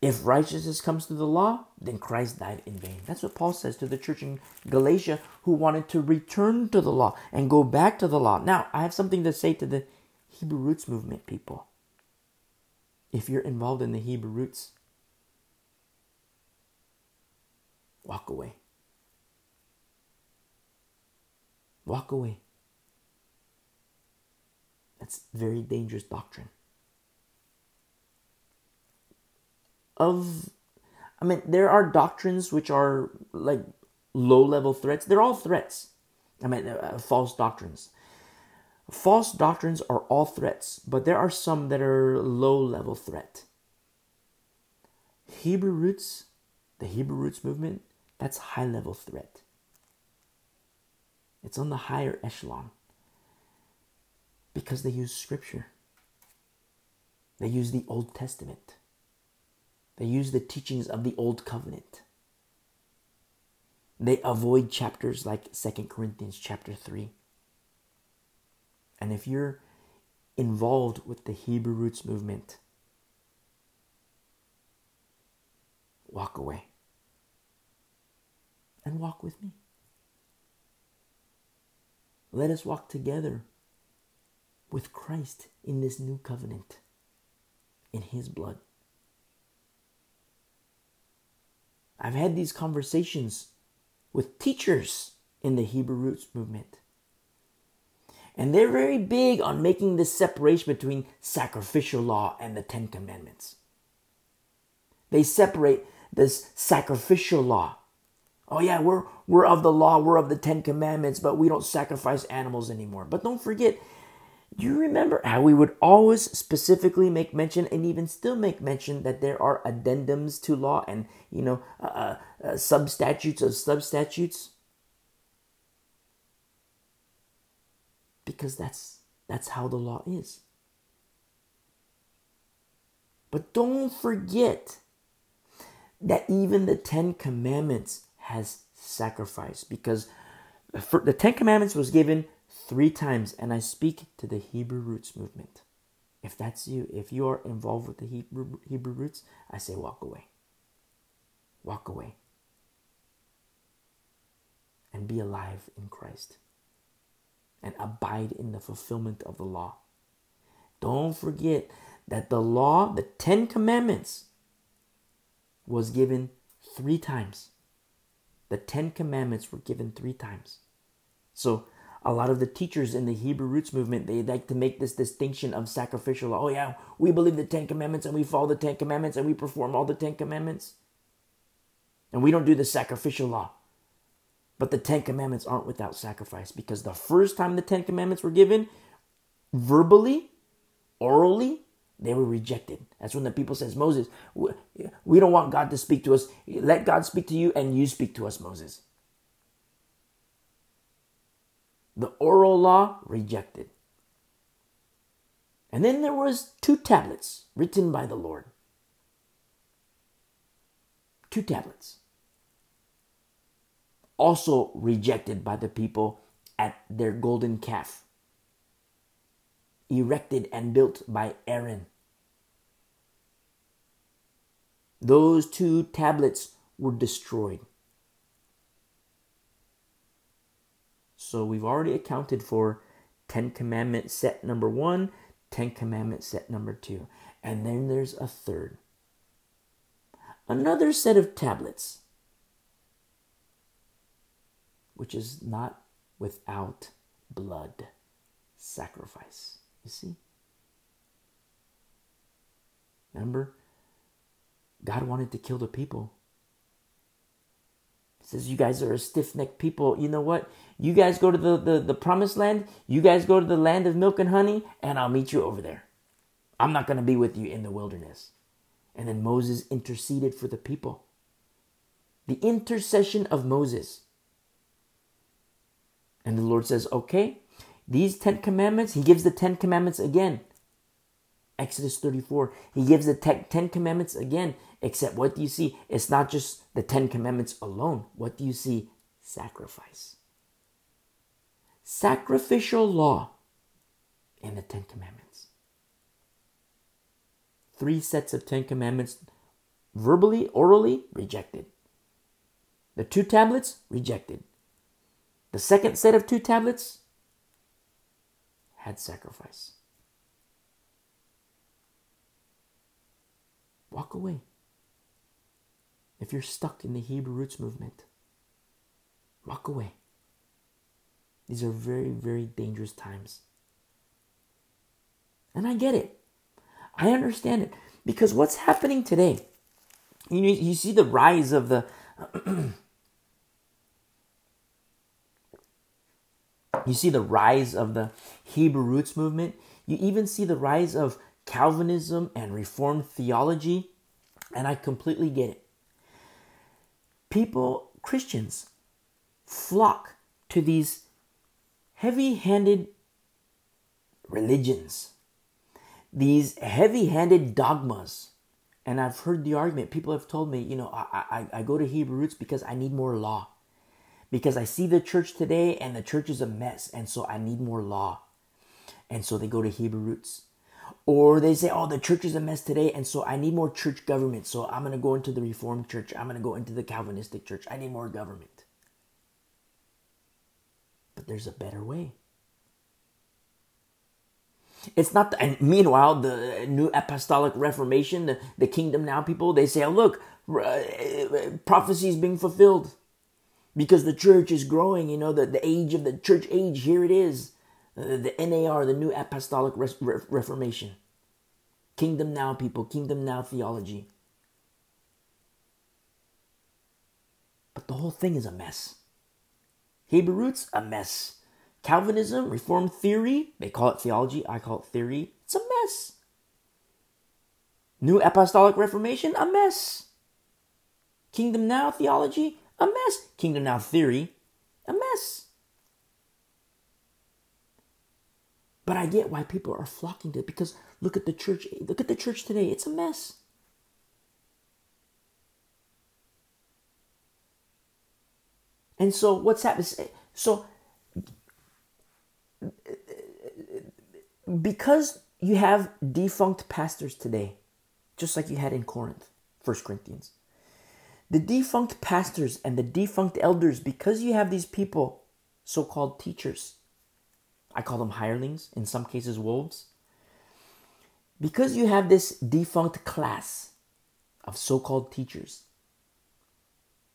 If righteousness comes through the law, then Christ died in vain. That's what Paul says to the church in Galatia who wanted to return to the law and go back to the law. Now, I have something to say to the Hebrew Roots movement people. If you're involved in the Hebrew Roots, walk away. Walk away. That's very dangerous doctrine. Of, I mean, there are doctrines which are like low level threats. They're all threats. I mean, uh, false doctrines. False doctrines are all threats, but there are some that are low level threat. Hebrew roots, the Hebrew roots movement, that's high level threat. It's on the higher echelon because they use scripture. They use the Old Testament. They use the teachings of the Old Covenant. They avoid chapters like Second Corinthians chapter 3. And if you're involved with the Hebrew roots movement, walk away and walk with me. Let us walk together with Christ in this new covenant, in His blood. I've had these conversations with teachers in the Hebrew Roots movement. And they're very big on making this separation between sacrificial law and the Ten Commandments. They separate this sacrificial law. Oh yeah, we're we're of the law, we're of the Ten Commandments, but we don't sacrifice animals anymore. But don't forget, you remember how we would always specifically make mention and even still make mention that there are addendums to law and, you know, uh, uh, uh substatutes of substatutes? Because that's that's how the law is. But don't forget that even the 10 commandments has sacrifice because the 10 commandments was given three times, and I speak to the Hebrew roots movement. If that's you, if you are involved with the Hebrew, Hebrew roots, I say walk away. Walk away. And be alive in Christ. And abide in the fulfillment of the law. Don't forget that the law, the Ten Commandments, was given three times. The Ten Commandments were given three times. So a lot of the teachers in the Hebrew roots movement, they like to make this distinction of sacrificial. Oh, yeah, we believe the Ten Commandments and we follow the Ten Commandments and we perform all the Ten Commandments. And we don't do the sacrificial law. But the Ten Commandments aren't without sacrifice because the first time the Ten Commandments were given, verbally, orally, they were rejected. That's when the people says, Moses, we don't want God to speak to us. Let God speak to you and you speak to us, Moses. The oral law rejected. And then there was two tablets written by the Lord. Two tablets. also rejected by the people at their golden calf, erected and built by Aaron. Those two tablets were destroyed. So we've already accounted for Ten Commandment set number one, Ten Commandment set number two. And then there's a third. Another set of tablets, which is not without blood sacrifice. You see? Remember? God wanted to kill the people. He says, You guys are a stiff necked people. You know what? You guys go to the, the, the promised land, you guys go to the land of milk and honey, and I'll meet you over there. I'm not going to be with you in the wilderness. And then Moses interceded for the people. The intercession of Moses. And the Lord says, Okay, these Ten Commandments, He gives the Ten Commandments again. Exodus 34, He gives the Ten Commandments again. Except what do you see? It's not just the Ten Commandments alone. What do you see? Sacrifice. Sacrificial law in the Ten Commandments. Three sets of Ten Commandments, verbally, orally, rejected. The two tablets, rejected. The second set of two tablets had sacrifice. Walk away if you're stuck in the Hebrew roots movement, walk away. These are very, very dangerous times. And I get it. I understand it. Because what's happening today, you you see the rise of the you see the rise of the Hebrew roots movement. You even see the rise of Calvinism and Reformed theology. And I completely get it people, Christians, flock to these heavy handed religions, these heavy handed dogmas. And I've heard the argument, people have told me, you know, I, I, I go to Hebrew roots because I need more law. Because I see the church today and the church is a mess, and so I need more law. And so they go to Hebrew roots. Or they say, oh, the church is a mess today, and so I need more church government. So I'm going to go into the Reformed church. I'm going to go into the Calvinistic church. I need more government. But there's a better way. It's not, the, and meanwhile, the new apostolic reformation, the, the kingdom now people, they say, oh, look, uh, prophecy is being fulfilled because the church is growing. You know, the, the age of the church age, here it is. Uh, the NAR, the New Apostolic Reformation. Kingdom Now people, Kingdom Now theology. But the whole thing is a mess. Hebrew roots, a mess. Calvinism, Reformed theory, they call it theology, I call it theory. It's a mess. New Apostolic Reformation, a mess. Kingdom Now theology, a mess. Kingdom Now theory, a mess. But I get why people are flocking to it because look at the church. Look at the church today. It's a mess. And so what's happening? So because you have defunct pastors today, just like you had in Corinth, First Corinthians. The defunct pastors and the defunct elders, because you have these people, so called teachers, I call them hirelings, in some cases, wolves. Because you have this defunct class of so called teachers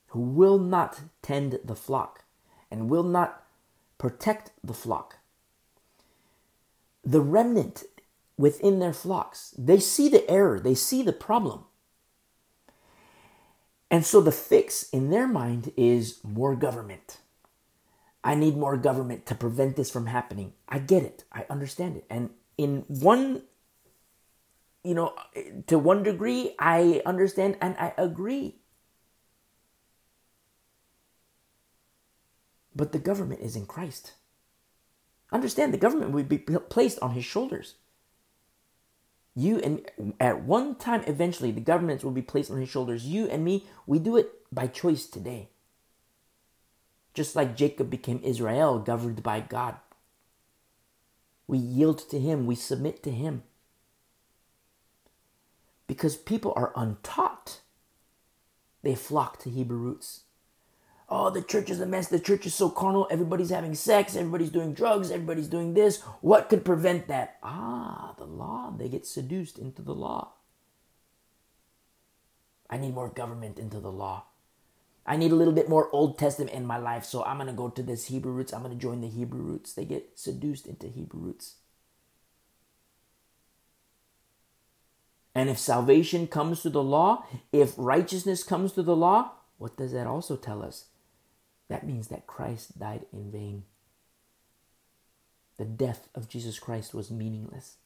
who will not tend the flock and will not protect the flock, the remnant within their flocks, they see the error, they see the problem. And so the fix in their mind is more government I need more government to prevent this from happening. I get it. I understand it. And in one, you know, to one degree, I understand and I agree. But the government is in Christ. Understand the government will be placed on his shoulders. You and at one time, eventually, the governments will be placed on his shoulders. You and me, we do it by choice today. just like Jacob became Israel, governed by God. We yield to Him, we submit to Him. Because people are untaught, they flock to Hebrew roots. Oh, the church is a mess. The church is so carnal. Everybody's having sex. Everybody's doing drugs. Everybody's doing this. What could prevent that? Ah, the law. They get seduced into the law. I need more government into the law. I need a little bit more Old Testament in my life, so I'm going to go to this Hebrew roots. I'm going to join the Hebrew roots. They get seduced into Hebrew roots. And if salvation comes through the law, if righteousness comes through the law, what does that also tell us? That means that Christ died in vain. The death of Jesus Christ was meaningless.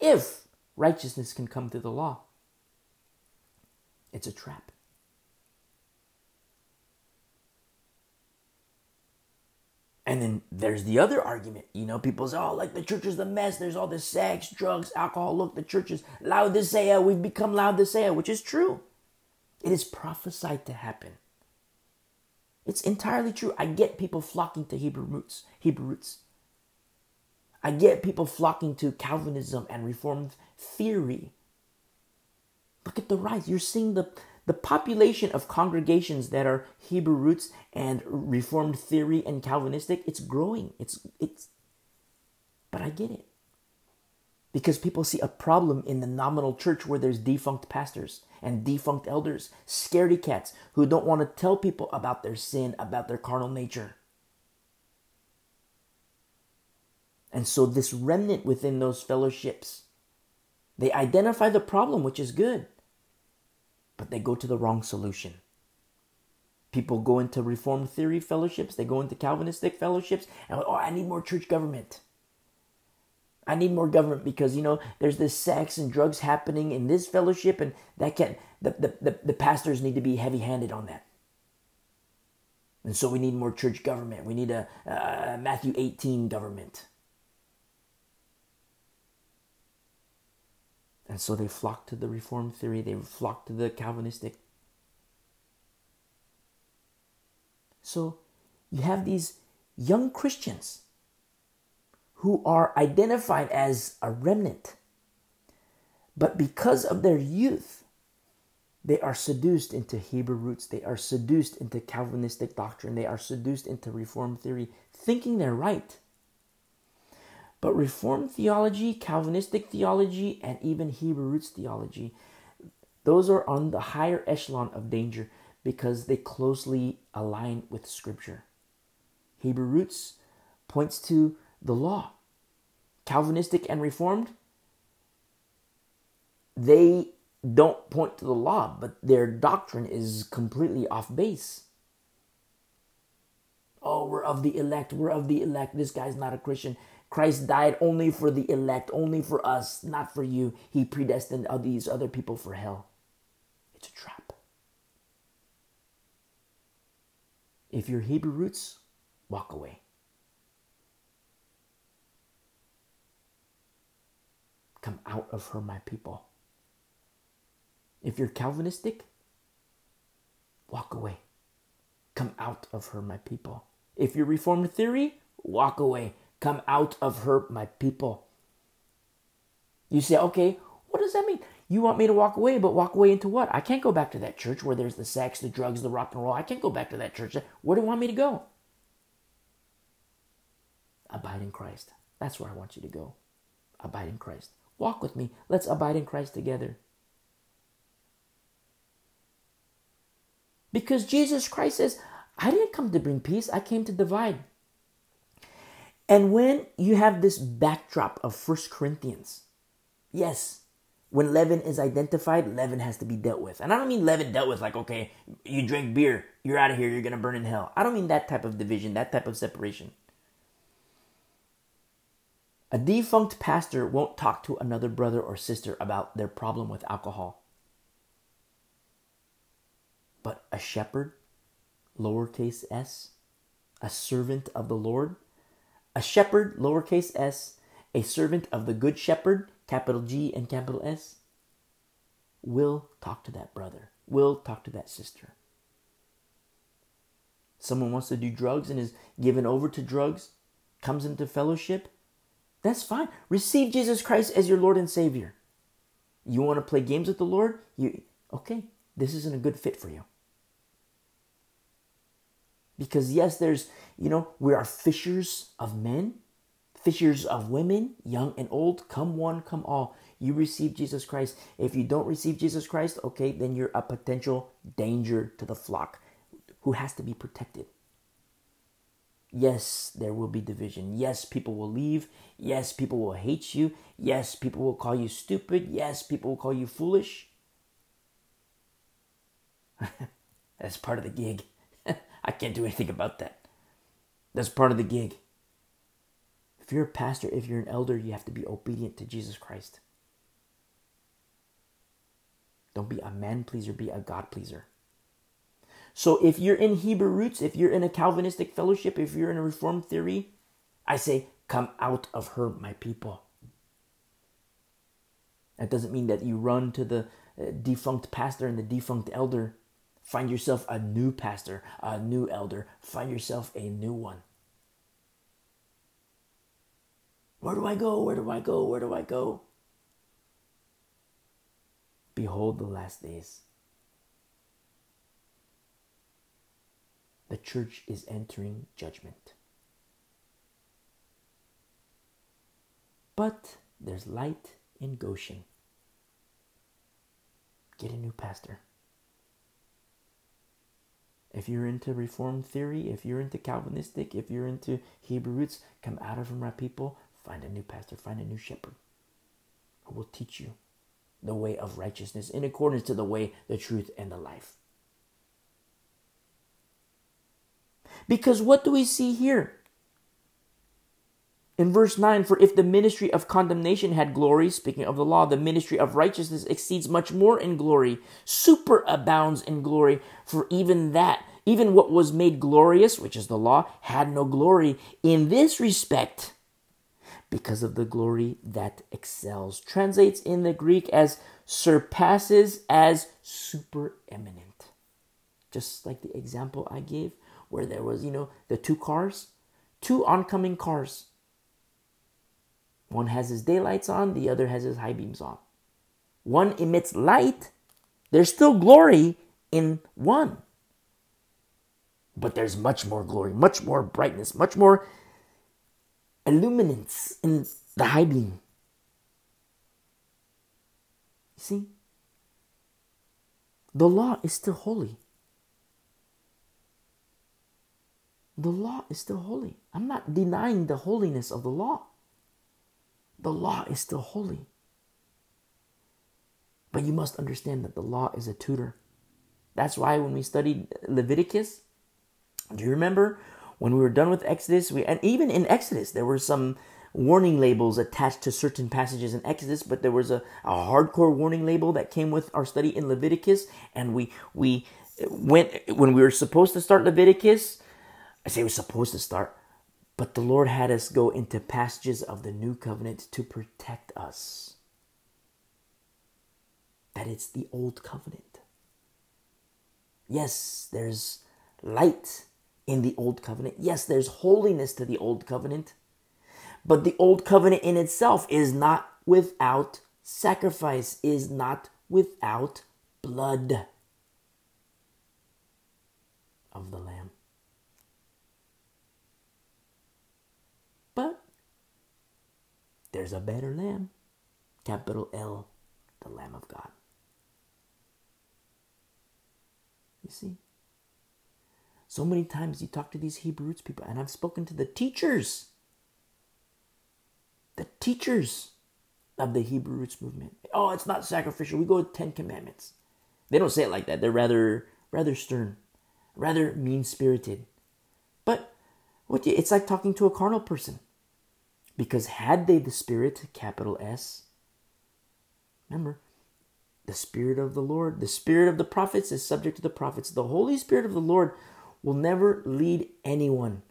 If righteousness can come through the law, it's a trap. And then there's the other argument. You know, people say, oh, like the church is a mess. There's all this sex, drugs, alcohol. Look, the church is Laodicea. We've become Laodicea, which is true. It is prophesied to happen. It's entirely true. I get people flocking to Hebrew roots, Hebrew roots. I get people flocking to Calvinism and Reformed theory. Look at the rise. You're seeing the the population of congregations that are Hebrew roots and Reformed theory and Calvinistic, it's growing. It's it's but I get it. Because people see a problem in the nominal church where there's defunct pastors and defunct elders, scaredy cats who don't want to tell people about their sin, about their carnal nature. And so this remnant within those fellowships, they identify the problem, which is good but they go to the wrong solution. People go into Reformed theory fellowships, they go into Calvinistic fellowships, and oh, I need more church government. I need more government because you know there's this sex and drugs happening in this fellowship, and that can the, the, the, the pastors need to be heavy handed on that. And so we need more church government. We need a, a Matthew 18 government. And so they flocked to the Reformed theory, they flocked to the Calvinistic. So you have these young Christians who are identified as a remnant. But because of their youth, they are seduced into Hebrew roots. They are seduced into Calvinistic doctrine. They are seduced into Reformed theory, thinking they're right. But Reformed theology, Calvinistic theology, and even Hebrew roots theology, those are on the higher echelon of danger because they closely align with Scripture. Hebrew roots points to the law. Calvinistic and Reformed, they don't point to the law, but their doctrine is completely off base. Oh, we're of the elect, we're of the elect. This guy's not a Christian. Christ died only for the elect, only for us, not for you. He predestined all these other people for hell. It's a trap. If you're Hebrew roots, walk away. Come out of her, my people. If you're Calvinistic, walk away. Come out of her, my people. If you're Reformed theory, walk away. Come out of her, my people. You say, okay, what does that mean? You want me to walk away, but walk away into what? I can't go back to that church where there's the sex, the drugs, the rock and roll. I can't go back to that church. Where do you want me to go? Abide in Christ. That's where I want you to go. Abide in Christ. Walk with me. Let's abide in Christ together. Because Jesus Christ says, I didn't come to bring peace, I came to divide. And when you have this backdrop of First Corinthians, yes, when leaven is identified, leaven has to be dealt with. And I don't mean leaven dealt with like, okay, you drink beer, you're out of here, you're going to burn in hell. I don't mean that type of division, that type of separation. A defunct pastor won't talk to another brother or sister about their problem with alcohol. But a shepherd, lowercase s, a servant of the Lord, a shepherd, lowercase s, a servant of the good shepherd, capital G and capital S, will talk to that brother, will talk to that sister. Someone wants to do drugs and is given over to drugs, comes into fellowship, that's fine. Receive Jesus Christ as your Lord and Savior. You want to play games with the Lord? You okay, this isn't a good fit for you. Because yes, there's, you know, we are fishers of men, fishers of women, young and old, come one, come all. You receive Jesus Christ. If you don't receive Jesus Christ, okay, then you're a potential danger to the flock who has to be protected. Yes, there will be division. Yes, people will leave. Yes, people will hate you. Yes, people will call you stupid. Yes, people will call you foolish. That's part of the gig. I can't do anything about that. That's part of the gig. If you're a pastor, if you're an elder, you have to be obedient to Jesus Christ. Don't be a man pleaser, be a God pleaser. So if you're in Hebrew roots, if you're in a Calvinistic fellowship, if you're in a Reformed theory, I say, come out of her, my people. That doesn't mean that you run to the uh, defunct pastor and the defunct elder. Find yourself a new pastor, a new elder. Find yourself a new one. Where do I go? Where do I go? Where do I go? Behold the last days. The church is entering judgment. But there's light in Goshen. Get a new pastor. If you're into Reformed theory, if you're into Calvinistic, if you're into Hebrew roots, come out of them, my people. Find a new pastor, find a new shepherd who will teach you the way of righteousness in accordance to the way, the truth, and the life. Because what do we see here? In verse 9, for if the ministry of condemnation had glory, speaking of the law, the ministry of righteousness exceeds much more in glory, superabounds in glory, for even that, even what was made glorious, which is the law, had no glory in this respect, because of the glory that excels. Translates in the Greek as surpasses, as supereminent. Just like the example I gave where there was, you know, the two cars, two oncoming cars. One has his daylights on, the other has his high beams on. One emits light, there's still glory in one. But there's much more glory, much more brightness, much more illuminance in the high beam. See? The law is still holy. The law is still holy. I'm not denying the holiness of the law. The law is still holy. But you must understand that the law is a tutor. That's why when we studied Leviticus, do you remember when we were done with Exodus? We, and even in Exodus, there were some warning labels attached to certain passages in Exodus, but there was a, a hardcore warning label that came with our study in Leviticus. And we we went when we were supposed to start Leviticus, I say we're supposed to start, but the Lord had us go into passages of the new covenant to protect us. That it's the old covenant. Yes, there's light in the old covenant. Yes, there's holiness to the old covenant. But the old covenant in itself is not without sacrifice, is not without blood of the Lamb. But there's a better lamb. Capital L, the Lamb of God. You see? So many times you talk to these Hebrews people, and I've spoken to the teachers, the teachers of the Hebrew roots movement. Oh, it's not sacrificial. We go with Ten Commandments. They don't say it like that. They're rather rather stern, rather mean spirited. But what you, it's like talking to a carnal person. Because had they the Spirit, capital S, remember, the Spirit of the Lord, the Spirit of the prophets is subject to the prophets. The Holy Spirit of the Lord will never lead anyone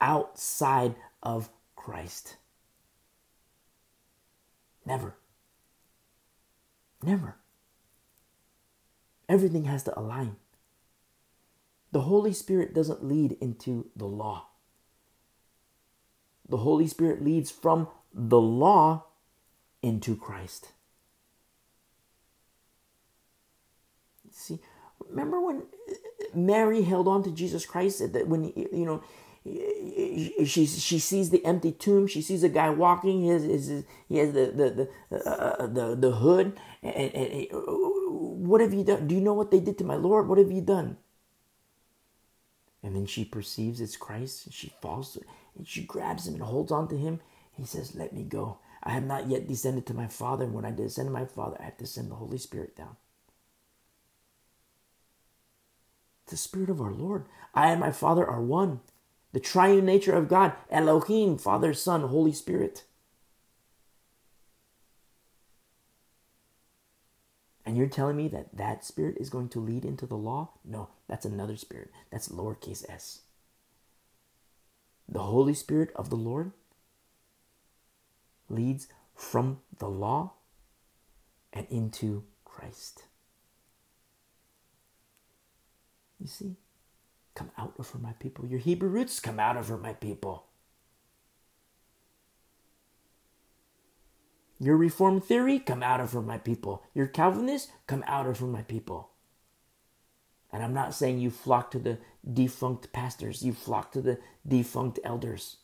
outside of Christ. Never. Never. Everything has to align. The Holy Spirit doesn't lead into the law. The Holy Spirit leads from the law into Christ. See, remember when Mary held on to Jesus Christ? That when you know she she sees the empty tomb. She sees a guy walking. He has, his, he has the the the, uh, the, the hood. And, and, and, what have you done? Do you know what they did to my Lord? What have you done? And then she perceives it's Christ. And she falls and she grabs him and holds on to him. He says, "Let me go. I have not yet descended to my Father. And when I descend to my Father, I have to send the Holy Spirit down." The Spirit of our Lord. I and my Father are one. The triune nature of God, Elohim, Father, Son, Holy Spirit. And you're telling me that that spirit is going to lead into the law? No, that's another spirit. That's lowercase s. The Holy Spirit of the Lord leads from the law and into Christ. You see? Come out of her, my people. Your Hebrew roots, come out of her, my people. Your Reformed theory, come out of her, my people. Your Calvinist, come out of her, my people. And I'm not saying you flock to the defunct pastors, you flock to the defunct elders.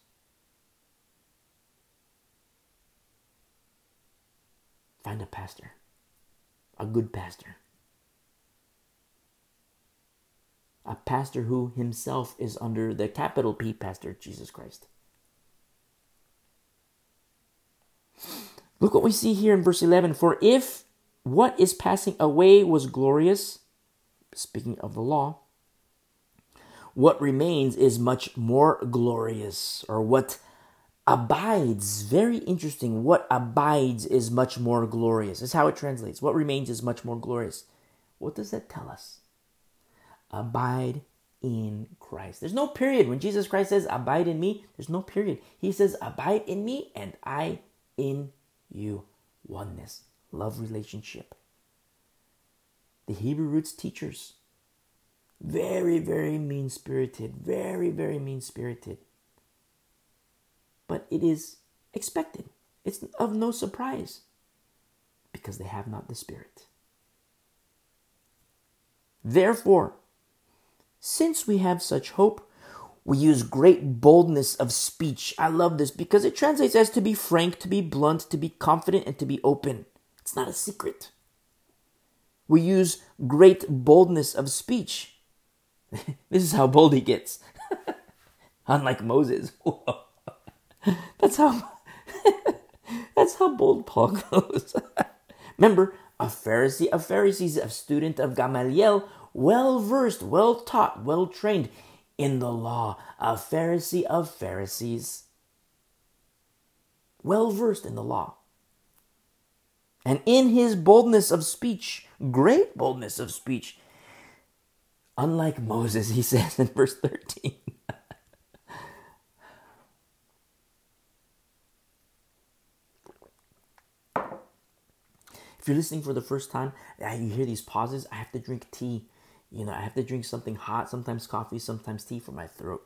Find a pastor, a good pastor. a pastor who himself is under the capital P pastor, Jesus Christ. Look what we see here in verse 11. For if what is passing away was glorious, speaking of the law, what remains is much more glorious, or what abides. Very interesting. What abides is much more glorious. Is how it translates. What remains is much more glorious. What does that tell us? abide in Christ. There's no period. When Jesus Christ says, abide in me, there's no period. He says, abide in me and I in you. Oneness, love relationship. The Hebrew roots teachers, very, very mean spirited, very, very mean spirited. But it is expected. It's of no surprise because they have not the Spirit. Therefore, since we have such hope, we use great boldness of speech. I love this because it translates as to be frank, to be blunt, to be confident, and to be open. It's not a secret. We use great boldness of speech. this is how bold he gets. Unlike Moses. that's how that's how bold Paul goes. Remember, a Pharisee of Pharisees, a student of Gamaliel, well versed, well taught, well trained in the law, a Pharisee of Pharisees, well versed in the law. And in his boldness of speech, great boldness of speech, unlike Moses, he says in verse 13. if you're listening for the first time, ah, you hear these pauses, I have to drink tea you know, I have to drink something hot, sometimes coffee, sometimes tea for my throat.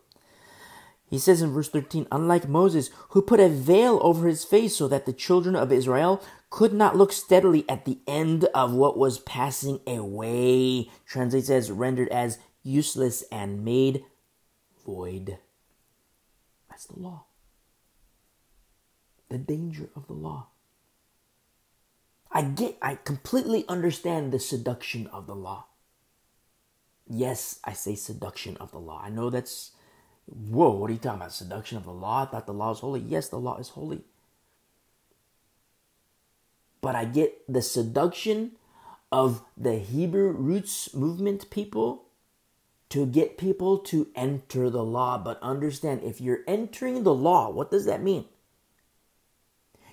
He says in verse 13, unlike Moses, who put a veil over his face so that the children of Israel could not look steadily at the end of what was passing away, translates as rendered as useless and made void. That's the law. The danger of the law. I get, I completely understand the seduction of the law yes, I say seduction of the law. I know that's, whoa, what are you talking about? Seduction of the law? I thought the law is holy. Yes, the law is holy. But I get the seduction of the Hebrew roots movement people to get people to enter the law. But understand, if you're entering the law, what does that mean?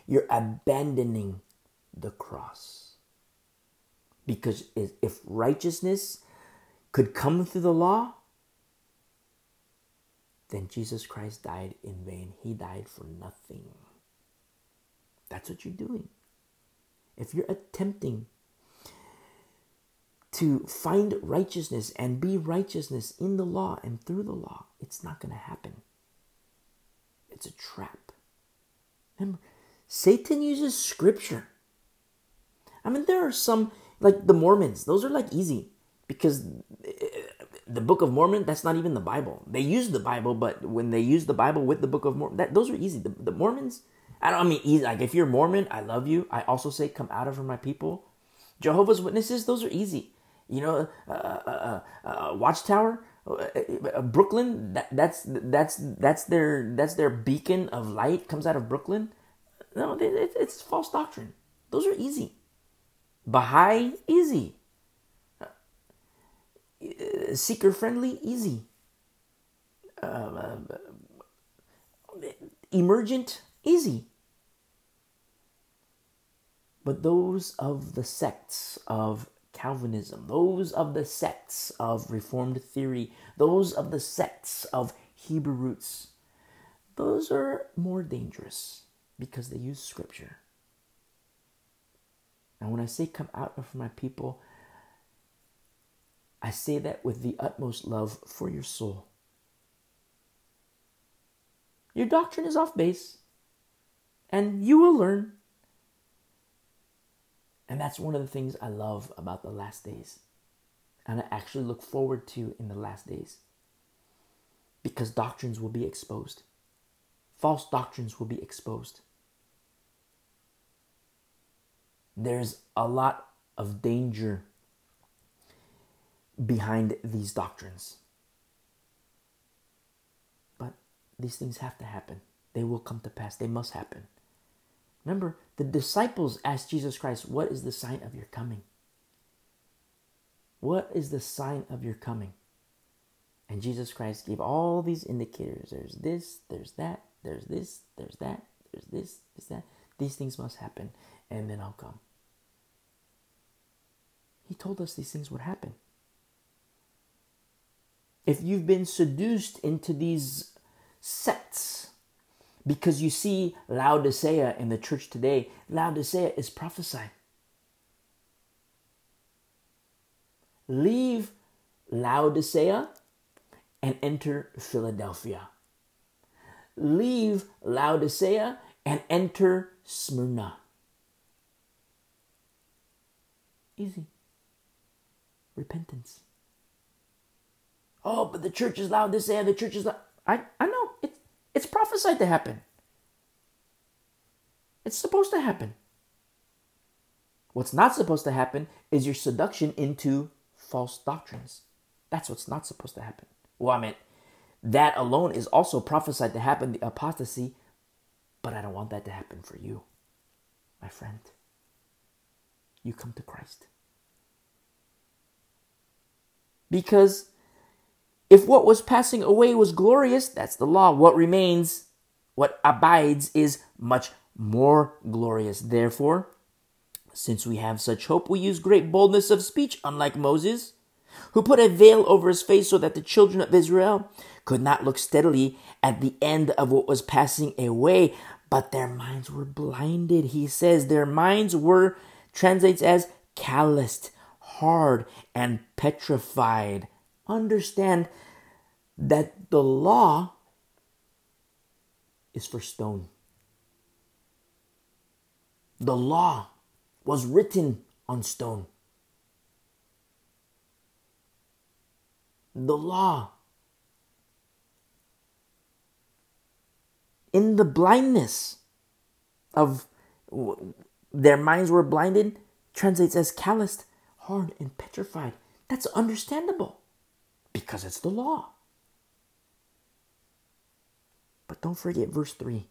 You're abandoning the cross. Because if righteousness could come through the law, then Jesus Christ died in vain. He died for nothing. That's what you're doing. If you're attempting to find righteousness and be righteousness in the law and through the law. It's not going to happen. It's a trap. Remember, Satan uses scripture. I mean, there are some, like the Mormons, those are like easy because eh, the Book of Mormon, that's not even the Bible. They use the Bible, but when they use the Bible with the Book of Mormon, that, those are easy. The, the Mormons, I don't I mean easy. Like if you're Mormon, I love you. I also say, come out of her, my people. Jehovah's Witnesses, those are easy. You know, uh, uh, uh, uh Watchtower, uh, uh, Brooklyn. That, that's that's that's their that's their beacon of light comes out of Brooklyn. No, it, it's false doctrine. Those are easy. Baha'i, easy. Seeker friendly, easy. Um, um, emergent, easy. But those of the sects of Calvinism, those of the sects of Reformed theory, those of the sects of Hebrew roots, those are more dangerous because they use scripture. And when I say come out of my people, I say that with the utmost love for your soul. Your doctrine is off base, and you will learn. And that's one of the things I love about the last days. And I actually look forward to in the last days. Because doctrines will be exposed, false doctrines will be exposed. There's a lot of danger behind these doctrines. But these things have to happen. They will come to pass. They must happen. Remember, the disciples asked Jesus Christ, What is the sign of your coming? What is the sign of your coming? And Jesus Christ gave all these indicators. There's this, there's that, there's this, there's that, there's this, there's that. These things must happen, and then I'll come. He told us these things would happen. If you've been seduced into these sects, because you see Laodicea in the church today, Laodicea is prophesying. Leave Laodicea and enter Philadelphia. Leave Laodicea and enter Smyrna. Easy. Repentance. Oh, but the church is Laodicea, the church is loud. I, I know. It's, it's prophesied to happen. It's supposed to happen. What's not supposed to happen is your seduction into false doctrines. That's what's not supposed to happen. Well, I mean, that alone is also prophesied to happen, the apostasy, but I don't want that to happen for you, my friend. You come to Christ. Because if what was passing away was glorious, that's the law. What remains, what abides, is much more glorious. Therefore, since we have such hope, we use great boldness of speech, unlike Moses, who put a veil over his face so that the children of Israel could not look steadily at the end of what was passing away, but their minds were blinded. He says their minds were, translates as calloused, hard, and petrified understand that the law is for stone. The law was written on stone. The law. In the blindness of their minds were blinded, translates as calloused, hard, and petrified. That's understandable. Because it's the law. But don't forget verse 3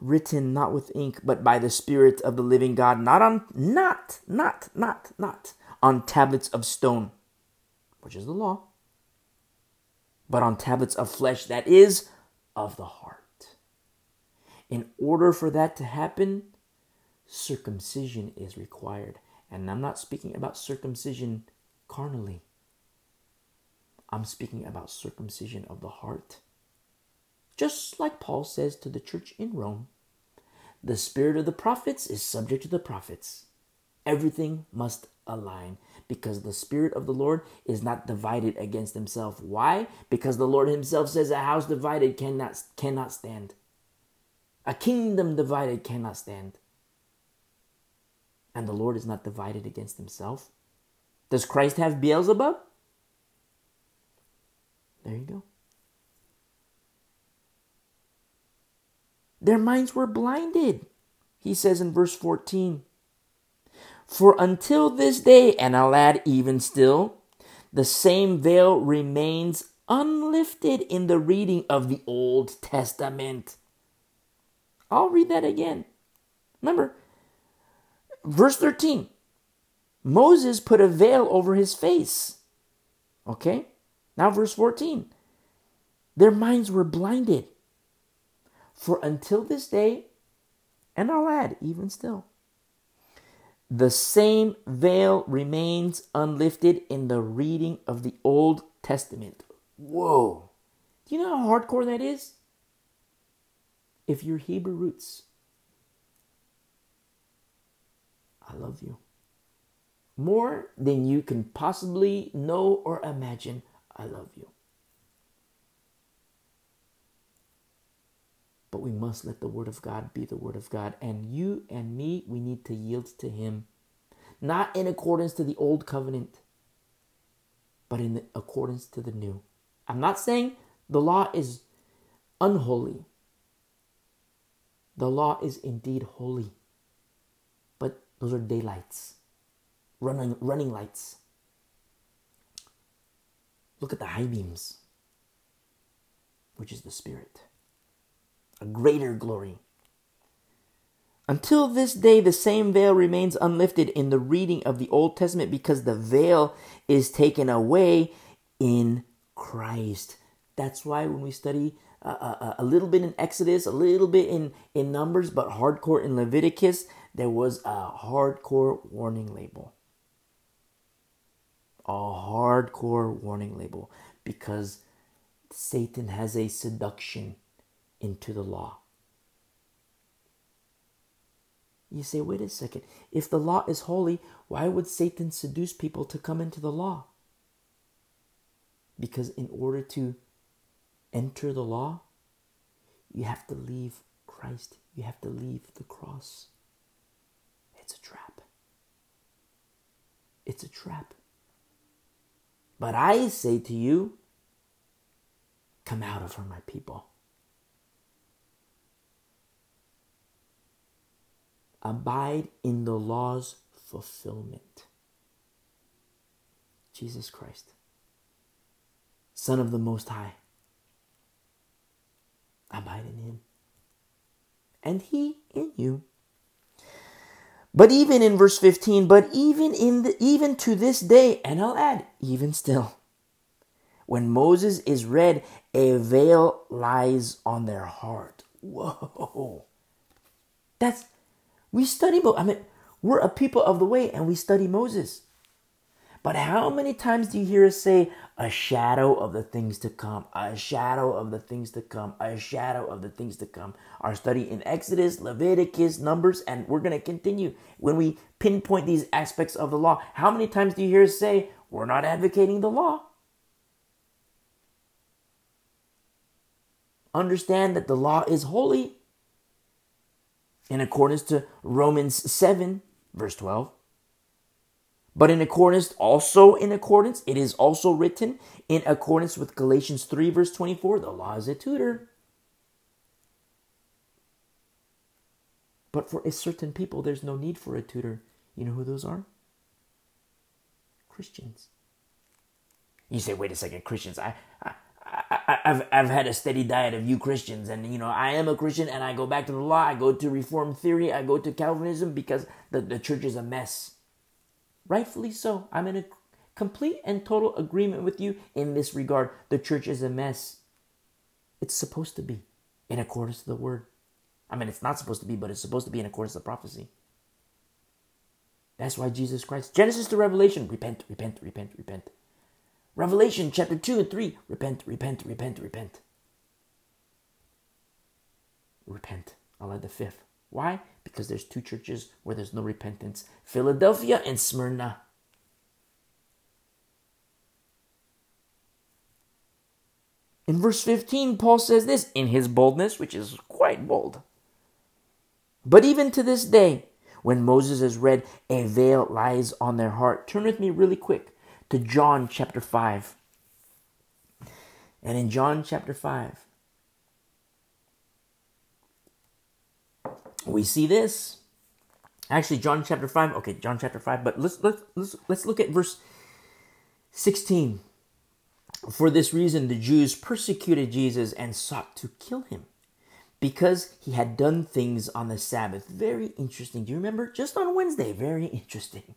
written not with ink but by the spirit of the living god. Not on not not not not on tablets of stone which is the law but on tablets of flesh that is of the heart. In order for that to happen circumcision is required. And i'm not speaking about circumcision carnally. I'm speaking about circumcision of the heart. Just like Paul says to the church in Rome, the spirit of the prophets is subject to the prophets, Everything must align because the Spirit of the Lord is not divided against himself. Why? Because the Lord himself says a house divided cannot, cannot stand. A kingdom divided cannot stand. And the Lord is not divided against himself. Does Christ have Beelzebub? There you go. Their minds were blinded, he says in verse 14. For until this day, and I'll add even still, the same veil remains unlifted in the reading of the Old Testament. I'll read that again. Remember, verse 13 Moses put a veil over his face. Okay? Now, verse 14 their minds were blinded. For until this day, and I'll add, even still, the same veil remains unlifted in the reading of the Old Testament. Whoa. Do you know how hardcore that is? If you're Hebrew roots, I love you. More than you can possibly know or imagine, I love you. But we must let the Word of God be the Word of God. And you and me, we need to yield to Him. Not in accordance to the old covenant, but in accordance to the new. I'm not saying the law is unholy. The law is indeed holy. But those are daylights, running, running lights. Look at the high beams, which is the Spirit a greater glory. Until this day, the same veil remains unlifted in the reading of the Old Testament because the veil is taken away in Christ. That's why when we study a, a, a, little bit in Exodus, a little bit in, in Numbers, but hardcore in Leviticus, there was a hardcore warning label. A hardcore warning label because Satan has a seduction into the law. You say, wait a second. If the law is holy, why would Satan seduce people to come into the law? Because in order to enter the law, you have to leave Christ, you have to leave the cross. It's a trap. It's a trap. But I say to you, come out of her, my people. abide in the law's fulfillment. Jesus Christ, Son of the Most High. Abide in him, and he in you. But even in verse 15, but even in the, even to this day, and I'll add, even still, when Moses is read, a veil lies on their heart. Whoa. That's we study, I mean, we're a people of the way and we study Moses. But how many times do you hear us say, a shadow of the things to come, a shadow of the things to come, a shadow of the things to come? Our study in Exodus, Leviticus, Numbers, and we're going to continue when we pinpoint these aspects of the law. How many times do you hear us say, we're not advocating the law? Understand that the law is holy in accordance to Romans 7, verse 12. But in accordance, also in accordance, it is also written in accordance with Galatians 3, verse 24 the law is a tutor. But for a certain people, there's no need for a tutor. You know who those are? Christians. You say, wait a second, Christians. I, I, I, have I've had a steady diet of you Christians, and you know I am a Christian, and I go back to the law. I go to Reformed theory. I go to Calvinism because the, the church is a mess. Rightfully so. I'm in a complete and total agreement with you in this regard. The church is a mess. It's supposed to be in accordance to the word. I mean, it's not supposed to be, but it's supposed to be in accordance to prophecy. That's why Jesus Christ, Genesis to Revelation, repent, repent, repent, repent. Revelation chapter 2 and 3 repent, repent, repent, repent. Repent. I'll add the fifth Why? Because there's two churches where there's no repentance Philadelphia and Smyrna. In verse 15, Paul says this in his boldness, which is quite bold. But even to this day, when Moses has read, a veil lies on their heart. Turn with me really quick to John chapter 5. And in John chapter 5, we see this. Actually, John chapter 5. Okay, John chapter 5, but let's let's let's, let's look at verse 16. For this reason, the Jews persecuted Jesus and sought to kill him because he had done things on the Sabbath. Very interesting. Do you remember? Just on Wednesday. Very interesting.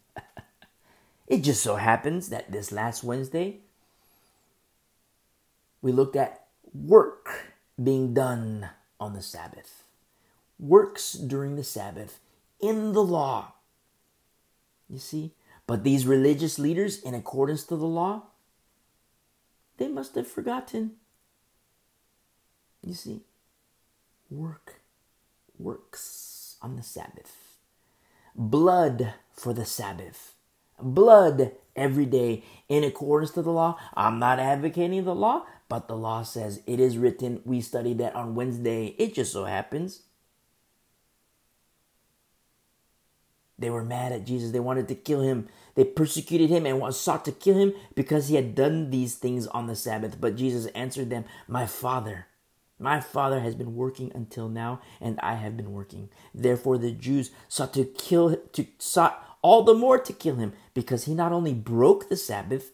it just so happens that this last Wednesday, we looked at work being done on the Sabbath. Works during the Sabbath in the law. You see? But these religious leaders, in accordance to the law, they must have forgotten. You see, work, works on the Sabbath, blood for the Sabbath, blood every day in accordance to the law. I'm not advocating the law, but the law says it is written. We studied that on Wednesday. It just so happens. They were mad at Jesus. They wanted to kill him. They persecuted him and sought to kill him because he had done these things on the Sabbath. But Jesus answered them, My Father, my Father has been working until now, and I have been working. Therefore, the Jews sought to kill, to sought all the more to kill him because he not only broke the Sabbath,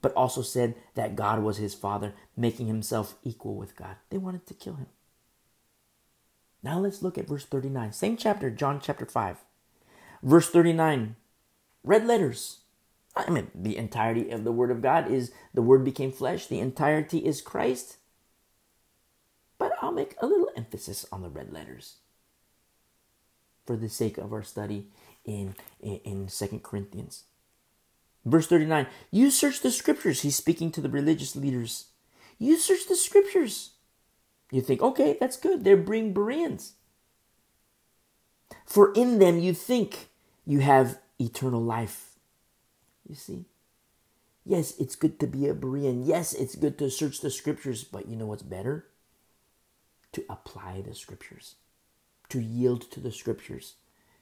but also said that God was his Father, making himself equal with God. They wanted to kill him. Now let's look at verse 39. Same chapter, John chapter 5. Verse 39 red letters. I mean, the entirety of the Word of God is the Word became flesh. The entirety is Christ. But I'll make a little emphasis on the red letters for the sake of our study in, in, in 2 Corinthians. Verse 39 You search the scriptures. He's speaking to the religious leaders. You search the scriptures. You think, okay, that's good. They're being Bereans. For in them you think you have eternal life. You see? Yes, it's good to be a Berean. Yes, it's good to search the scriptures, but you know what's better? To apply the scriptures, to yield to the scriptures,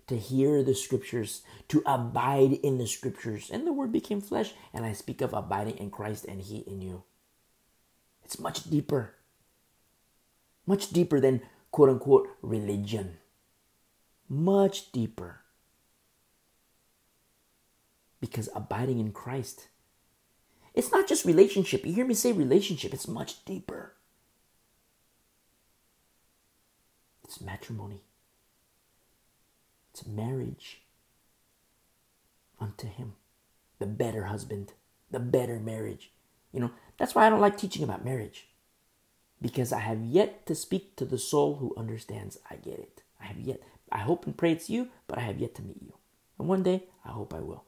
to hear the scriptures, to abide in the scriptures. And the word became flesh, and I speak of abiding in Christ and He in you. It's much deeper, much deeper than quote unquote religion. Much deeper because abiding in Christ. It's not just relationship. You hear me say relationship, it's much deeper. It's matrimony, it's marriage unto Him, the better husband, the better marriage. You know, that's why I don't like teaching about marriage because I have yet to speak to the soul who understands I get it. I have yet, I hope and pray it's you, but I have yet to meet you. And one day, I hope I will.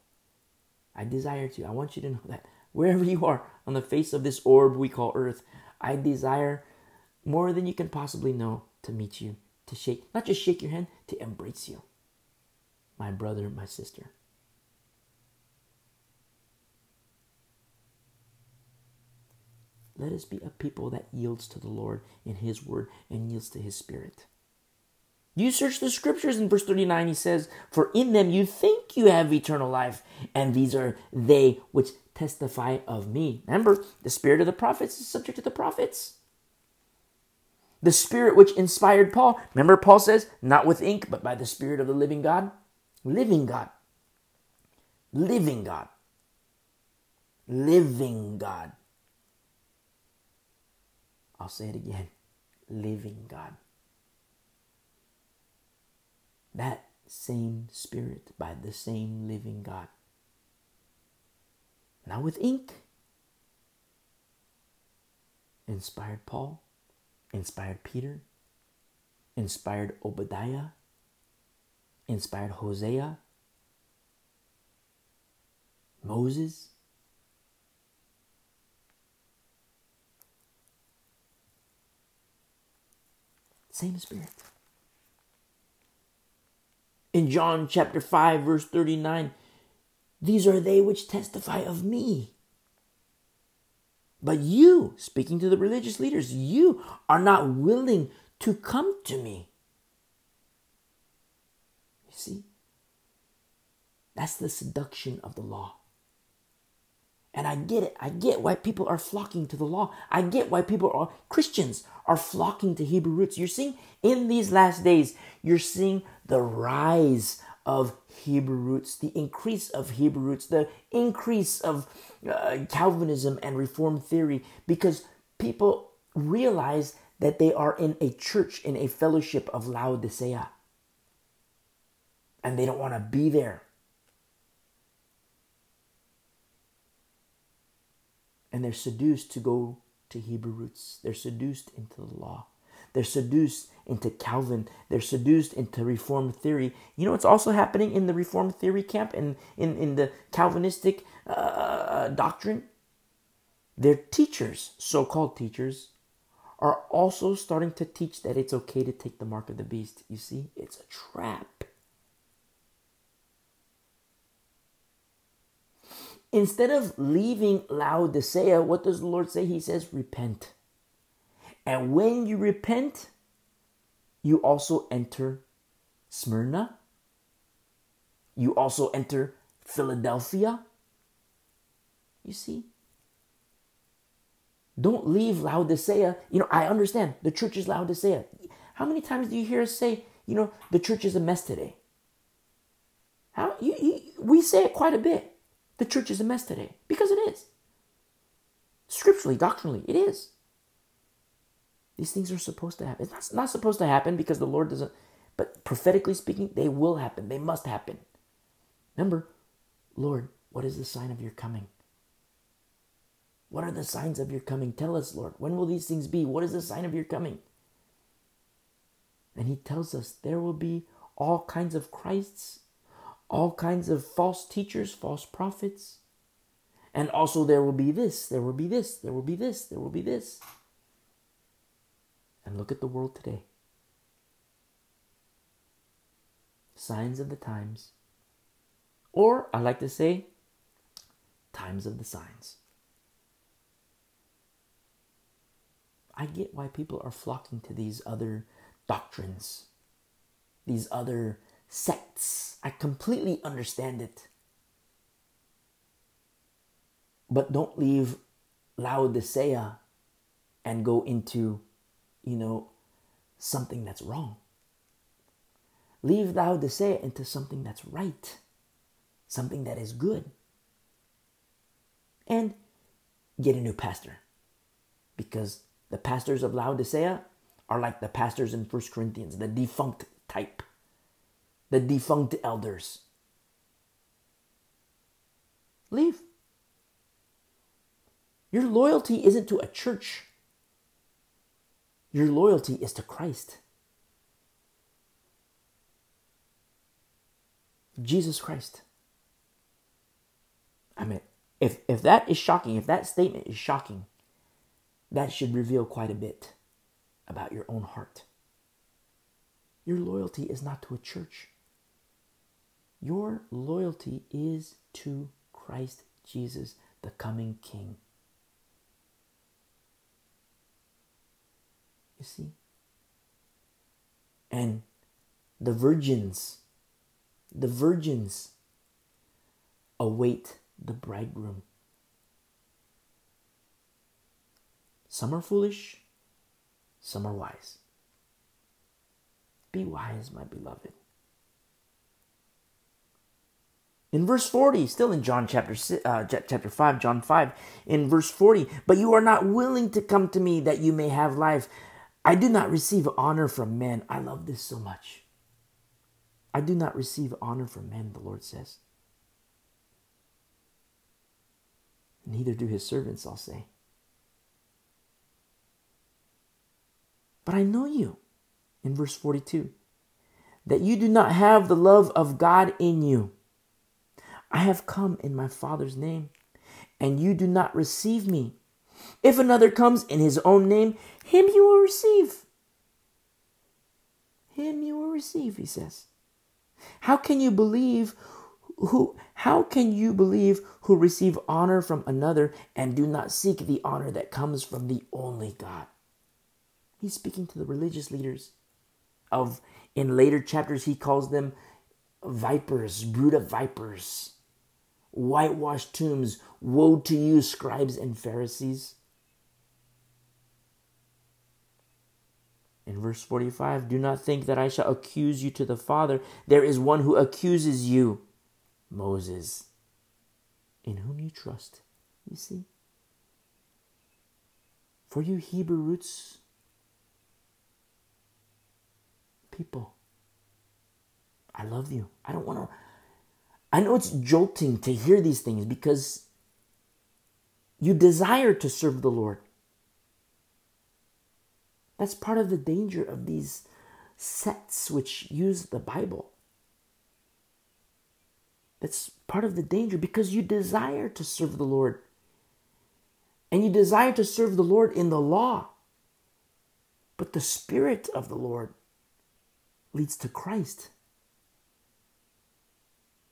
I desire to. I want you to know that wherever you are on the face of this orb we call earth, I desire more than you can possibly know to meet you, to shake, not just shake your hand, to embrace you. My brother, my sister. Let us be a people that yields to the Lord in His word and yields to His spirit. You search the scriptures in verse 39, he says, For in them you think you have eternal life, and these are they which testify of me. Remember, the spirit of the prophets is subject to the prophets. The spirit which inspired Paul, remember, Paul says, not with ink, but by the spirit of the living God. Living God. Living God. Living God. I'll say it again. Living God that same Spirit by the same living God. Not with ink. Inspired Paul, inspired Peter, inspired Obadiah, inspired Hosea, Moses. Same Spirit. In John chapter 5, verse 39, these are they which testify of me. But you, speaking to the religious leaders, you are not willing to come to me. You see? That's the seduction of the law. And I get it. I get why people are flocking to the law. I get why people are Christians are flocking to Hebrew roots. You're seeing in these last days, you're seeing the rise of Hebrew roots, the increase of Hebrew roots, the increase of uh, Calvinism and Reformed theory, because people realize that they are in a church, in a fellowship of Laodicea. And they don't want to be there. And they're seduced to go to Hebrew roots. They're seduced into the law. They're seduced into Calvin. They're seduced into Reformed theory. You know what's also happening in the Reformed theory camp and in, in the Calvinistic uh, doctrine? Their teachers, so called teachers, are also starting to teach that it's okay to take the mark of the beast. You see, it's a trap. Instead of leaving Laodicea, what does the Lord say? He says, repent. And when you repent, you also enter Smyrna. You also enter Philadelphia. You see? Don't leave Laodicea. You know, I understand the church is Laodicea. How many times do you hear us say, you know, the church is a mess today? How you, you, we say it quite a bit. The church is a mess today because it is. Scripturally, doctrinally, it is. These things are supposed to happen. It's not, not supposed to happen because the Lord doesn't, but prophetically speaking, they will happen. They must happen. Remember, Lord, what is the sign of your coming? What are the signs of your coming? Tell us, Lord. When will these things be? What is the sign of your coming? And he tells us there will be all kinds of Christs, all kinds of false teachers, false prophets. And also there will be this, there will be this, there will be this, there will be this. And look at the world today. Signs of the times. Or I like to say, times of the signs. I get why people are flocking to these other doctrines, these other sects. I completely understand it. But don't leave Laodicea and go into, you know, something that's wrong. Leave Laodicea into something that's right, something that is good. And get a new pastor because the pastors of Laodicea are like the pastors in 1 Corinthians, the defunct type, the defunct elders. Leave. Your loyalty isn't to a church. Your loyalty is to Christ. Jesus Christ. I mean, if, if that is shocking, if that statement is shocking, that should reveal quite a bit about your own heart. Your loyalty is not to a church. Your loyalty is to Christ Jesus, the coming King. You see? And the virgins, the virgins await the bridegroom. Some are foolish, some are wise. Be wise, my beloved. In verse 40, still in John chapter uh, chapter 5, John 5, in verse 40, but you are not willing to come to me that you may have life. I do not receive honor from men. I love this so much. I do not receive honor from men, the Lord says. Neither do his servants, I'll say. But I know you, in verse 42, that you do not have the love of God in you. I have come in my Father's name, and you do not receive me. If another comes in his own name, him you will receive. Him you will receive, he says. How can you believe who how can you believe who receive honor from another and do not seek the honor that comes from the only God? He's speaking to the religious leaders of in later chapters he calls them vipers, brood of vipers, whitewashed tombs, woe to you scribes and Pharisees. In verse 45, do not think that I shall accuse you to the Father. There is one who accuses you, Moses, in whom you trust. You see? For you Hebrew roots people, I love you. I don't want to. I know it's jolting to hear these things because you desire to serve the Lord. That's part of the danger of these sects which use the Bible. That's part of the danger because you desire to serve the Lord. And you desire to serve the Lord in the law. But the Spirit of the Lord leads to Christ.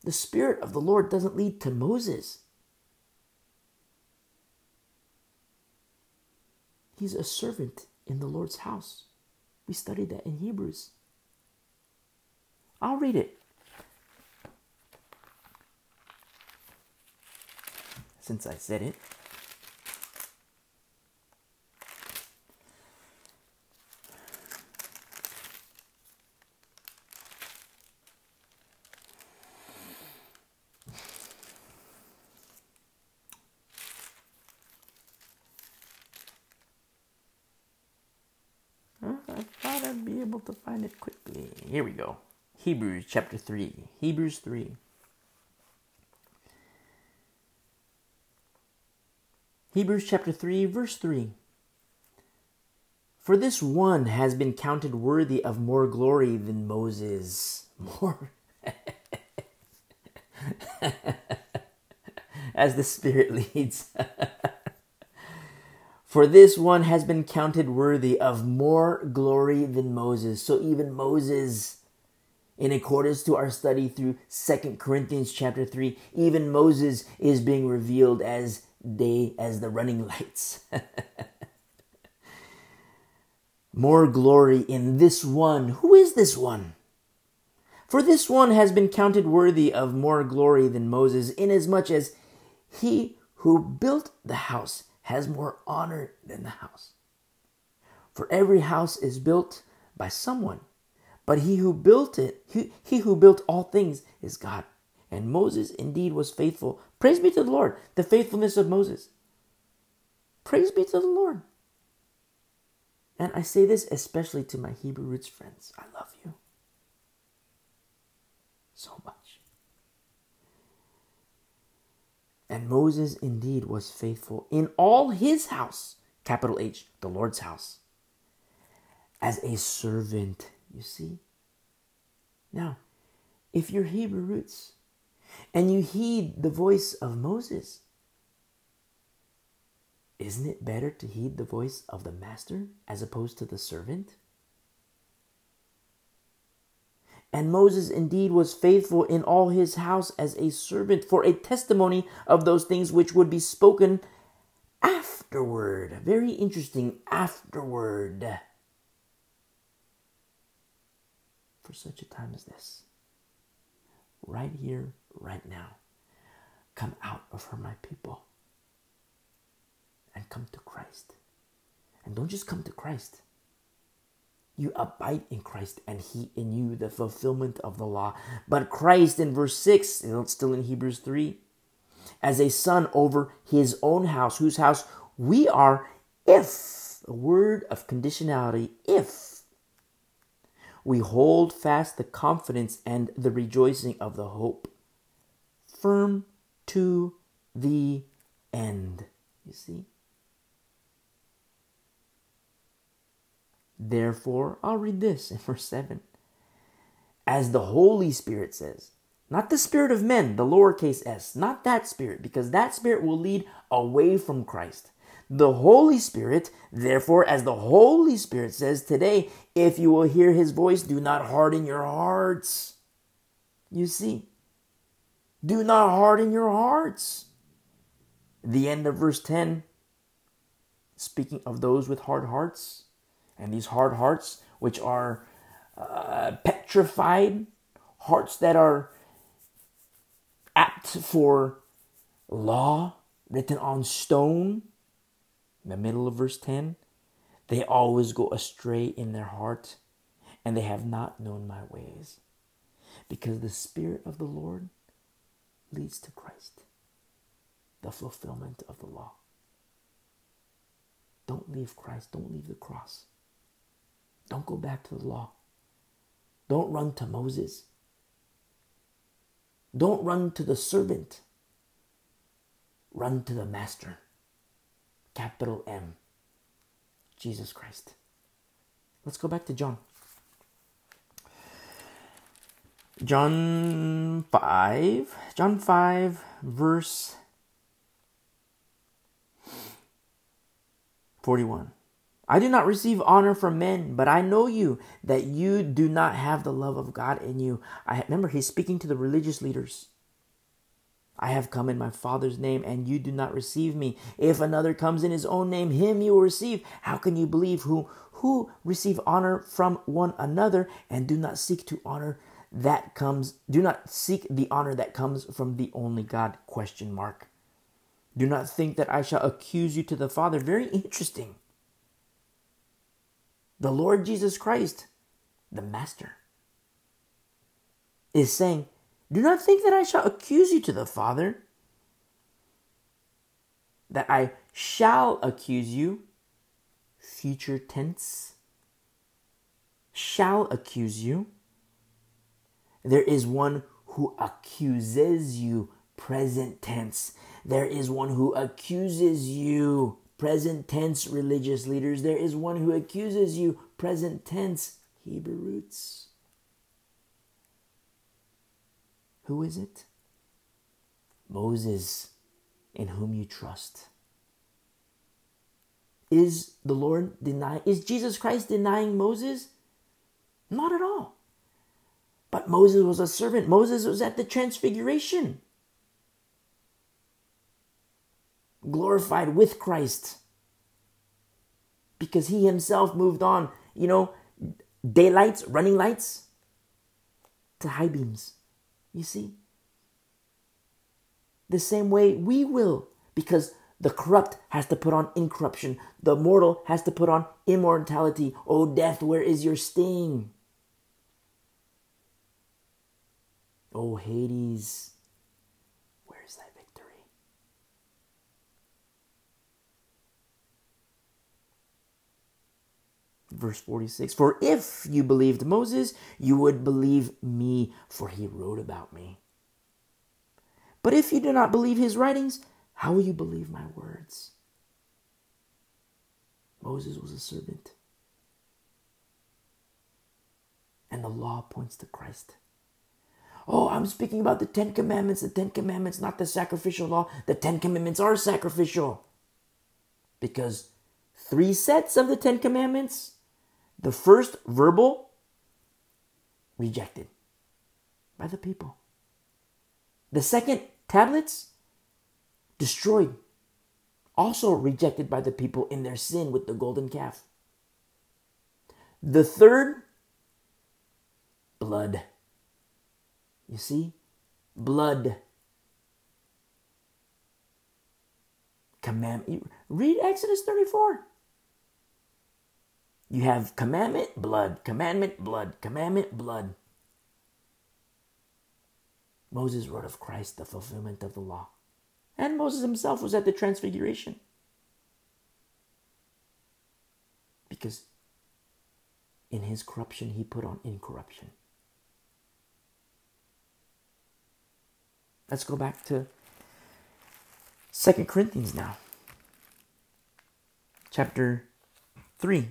The Spirit of the Lord doesn't lead to Moses. He's a servant in the Lord's house. We studied that in Hebrews. I'll read it. Since I said it. able to find it quickly. Here we go. Hebrews chapter 3. Hebrews 3. Hebrews chapter 3, verse 3. For this one has been counted worthy of more glory than Moses. More. As the Spirit leads. For this one has been counted worthy of more glory than Moses. So even Moses, in accordance to our study through Second Corinthians chapter 3, even Moses is being revealed as day as the running lights. more glory in this one. Who is this one? For this one has been counted worthy of more glory than Moses, inasmuch as he who built the house has more honor than the house. For every house is built by someone, but he who built it, he, he who built all things is God. And Moses indeed was faithful. Praise be to the Lord, the faithfulness of Moses. Praise be to the Lord. And I say this especially to my Hebrew roots friends. I love you so much. And Moses indeed was faithful in all his house, capital H, the Lord's house, as a servant, you see. Now, if you're Hebrew roots and you heed the voice of Moses, isn't it better to heed the voice of the master as opposed to the servant? And Moses indeed was faithful in all his house as a servant for a testimony of those things which would be spoken afterward. Very interesting, afterward. For such a time as this. Right here, right now. Come out of her, my people, and come to Christ. And don't just come to Christ you abide in Christ and He in you, the fulfillment of the law. But Christ in verse 6, still in Hebrews 3, as a son over his own house, whose house we are, if, a word of conditionality, if we hold fast the confidence and the rejoicing of the hope, firm to the end. You see? Therefore, I'll read this in verse 7. As the Holy Spirit says, not the spirit of men, the lowercase s, not that spirit, because that spirit will lead away from Christ. The Holy Spirit, therefore, as the Holy Spirit says today, if you will hear his voice, do not harden your hearts. You see, do not harden your hearts. The end of verse 10, speaking of those with hard hearts, and these hard hearts, which are uh, petrified, hearts that are apt for law written on stone. In the middle of verse 10, they always go astray in their heart, and they have not known my ways. Because the Spirit of the Lord leads to Christ, the fulfillment of the law. Don't leave Christ, don't leave the cross. Don't go back to the law. Don't run to Moses. Don't run to the servant. Run to the master. Capital M. Jesus Christ. Let's go back to John. John 5, John 5, verse 41. I do not receive honor from men, but I know you that you do not have the love of God in you. I remember he's speaking to the religious leaders. I have come in my Father's name, and you do not receive me. If another comes in his own name, him you will receive. How can you believe who who receive honor from one another and do not seek to honor that comes do not seek the honor that comes from the only God question mark. Do not think that I shall accuse you to the Father. Very interesting the Lord Jesus Christ, the Master, is saying, Do not think that I shall accuse you to the Father, that I shall accuse you, future tense, shall accuse you. There is one who accuses you, present tense. There is one who accuses you, present tense religious leaders. There is one who accuses you, present tense Hebrew roots. Who is it? Moses, in whom you trust. Is the Lord denying, is Jesus Christ denying Moses? Not at all. But Moses was a servant. Moses was at the transfiguration. Glorified with Christ because he himself moved on, you know, daylights, running lights to high beams. You see? The same way we will, because the corrupt has to put on incorruption, the mortal has to put on immortality. O oh, death, where is your sting? O oh, Hades, Verse 46 For if you believed Moses, you would believe me, for he wrote about me. But if you do not believe his writings, how will you believe my words? Moses was a servant. And the law points to Christ. Oh, I'm speaking about the Ten Commandments. The Ten Commandments, not the sacrificial law. The Ten Commandments are sacrificial. Because three sets of the Ten Commandments the first verbal, rejected by the people. The second, tablets, destroyed, also rejected by the people in their sin with the golden calf. The third, blood. You see? Blood. Command. Read Exodus 34. You have commandment, blood, commandment, blood, commandment, blood. Moses wrote of Christ, the fulfillment of the law. And Moses himself was at the transfiguration. Because in his corruption, he put on incorruption. Let's go back to Second Corinthians now. Chapter 3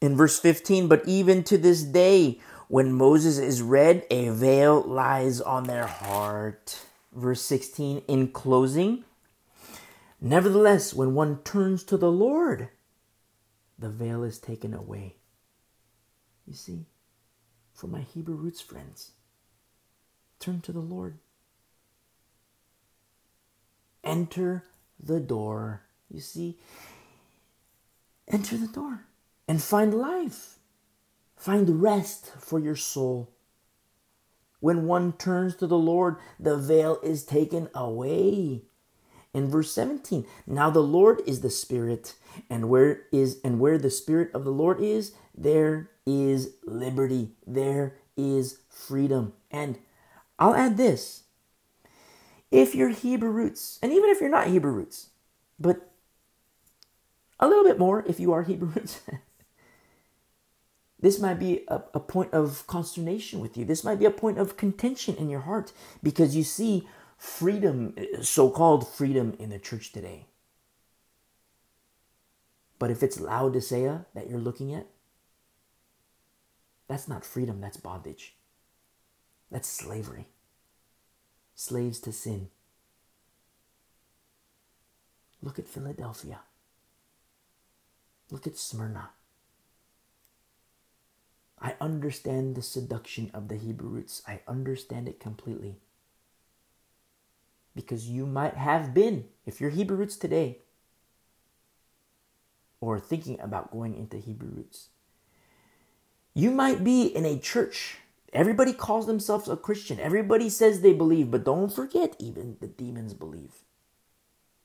in verse 15, but even to this day, when Moses is read, a veil lies on their heart. Verse 16, in closing, nevertheless, when one turns to the Lord, the veil is taken away. You see, for my Hebrew roots friends. Turn to the Lord. Enter the door. You see, enter the door and find life. Find rest for your soul. When one turns to the Lord, the veil is taken away. In verse 17, now the Lord is the Spirit, and where is and where the Spirit of the Lord is, there is liberty, there is freedom. And I'll add this. If you're Hebrew roots, and even if you're not Hebrew roots, but a little bit more if you are Hebrew roots, this might be a, a point of consternation with you. This might be a point of contention in your heart because you see freedom, so called freedom in the church today. But if it's Laodicea that you're looking at, that's not freedom, that's bondage. That's slavery. Slaves to sin. Look at Philadelphia. Look at Smyrna. I understand the seduction of the Hebrew roots. I understand it completely. Because you might have been, if you're Hebrew roots today, or thinking about going into Hebrew roots, you might be in a church. Everybody calls themselves a Christian. Everybody says they believe, but don't forget, even the demons believe.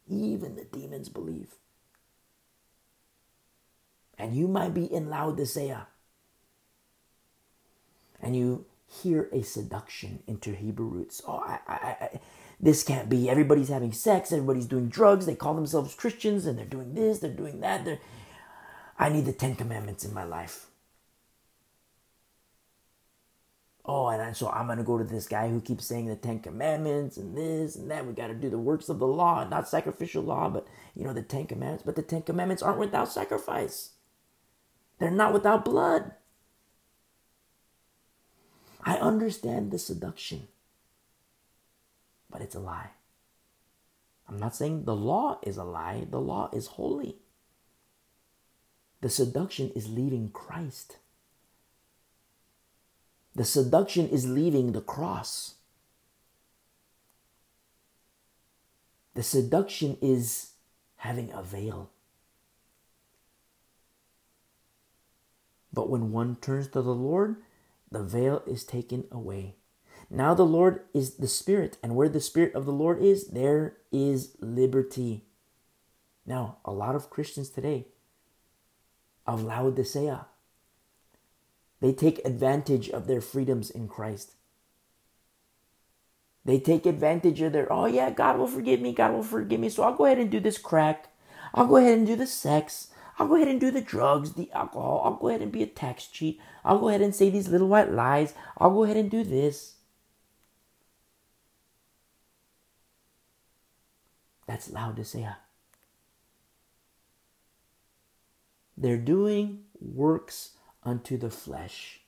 Even the demons believe. And you might be in Laodicea. And you hear a seduction into Hebrew roots. Oh, I, I, I, this can't be. Everybody's having sex. Everybody's doing drugs. They call themselves Christians and they're doing this, they're doing that. They're, I need the Ten Commandments in my life. oh, and so I'm going to go to this guy who keeps saying the Ten Commandments and this and that. We got to do the works of the law, not sacrificial law, but, you know, the Ten Commandments. But the Ten Commandments aren't without sacrifice, they're not without blood. I understand the seduction, but it's a lie. I'm not saying the law is a lie, the law is holy. The seduction is leaving Christ. The seduction is leaving the cross. The seduction is having a veil. But when one turns to the Lord, the veil is taken away. Now the Lord is the Spirit, and where the Spirit of the Lord is, there is liberty. Now, a lot of Christians today of Laodicea they take advantage of their freedoms in Christ. They take advantage of their, oh yeah, God will forgive me, God will forgive me, so I'll go ahead and do this crack. I'll go ahead and do the sex. I'll go ahead and do the drugs, the alcohol. I'll go ahead and be a tax cheat. I'll go ahead and say these little white lies. I'll go ahead and do this. That's Laodicea. They're doing works unto the flesh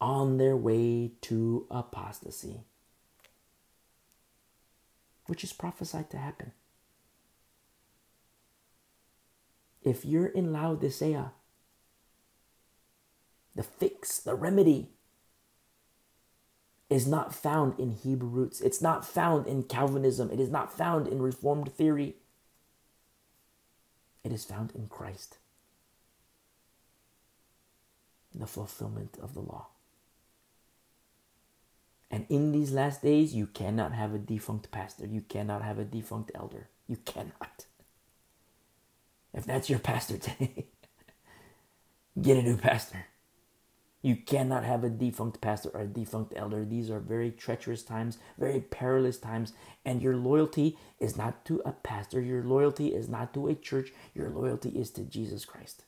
on their way to apostasy, which is prophesied to happen. If you're in Laodicea, the fix, the remedy, is not found in Hebrew roots. It's not found in Calvinism. It is not found in Reformed theory. It is found in Christ the fulfillment of the law. And in these last days, you cannot have a defunct pastor. You cannot have a defunct elder. You cannot. If that's your pastor today, get a new pastor. You cannot have a defunct pastor or a defunct elder. These are very treacherous times, very perilous times. And your loyalty is not to a pastor. Your loyalty is not to a church. Your loyalty is to Jesus Christ.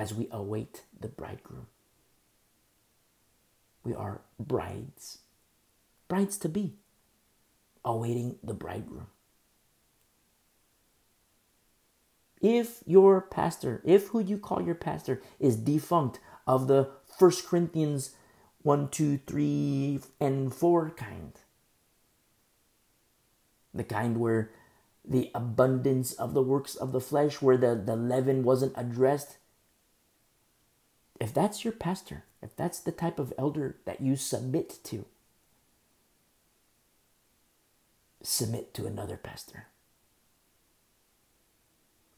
as we await the bridegroom. We are brides, brides to be, awaiting the bridegroom. If your pastor, if who you call your pastor is defunct of the First Corinthians 1, 2, 3, and 4 kind, the kind where the abundance of the works of the flesh, where the, the leaven wasn't addressed, if that's your pastor, if that's the type of elder that you submit to, submit to another pastor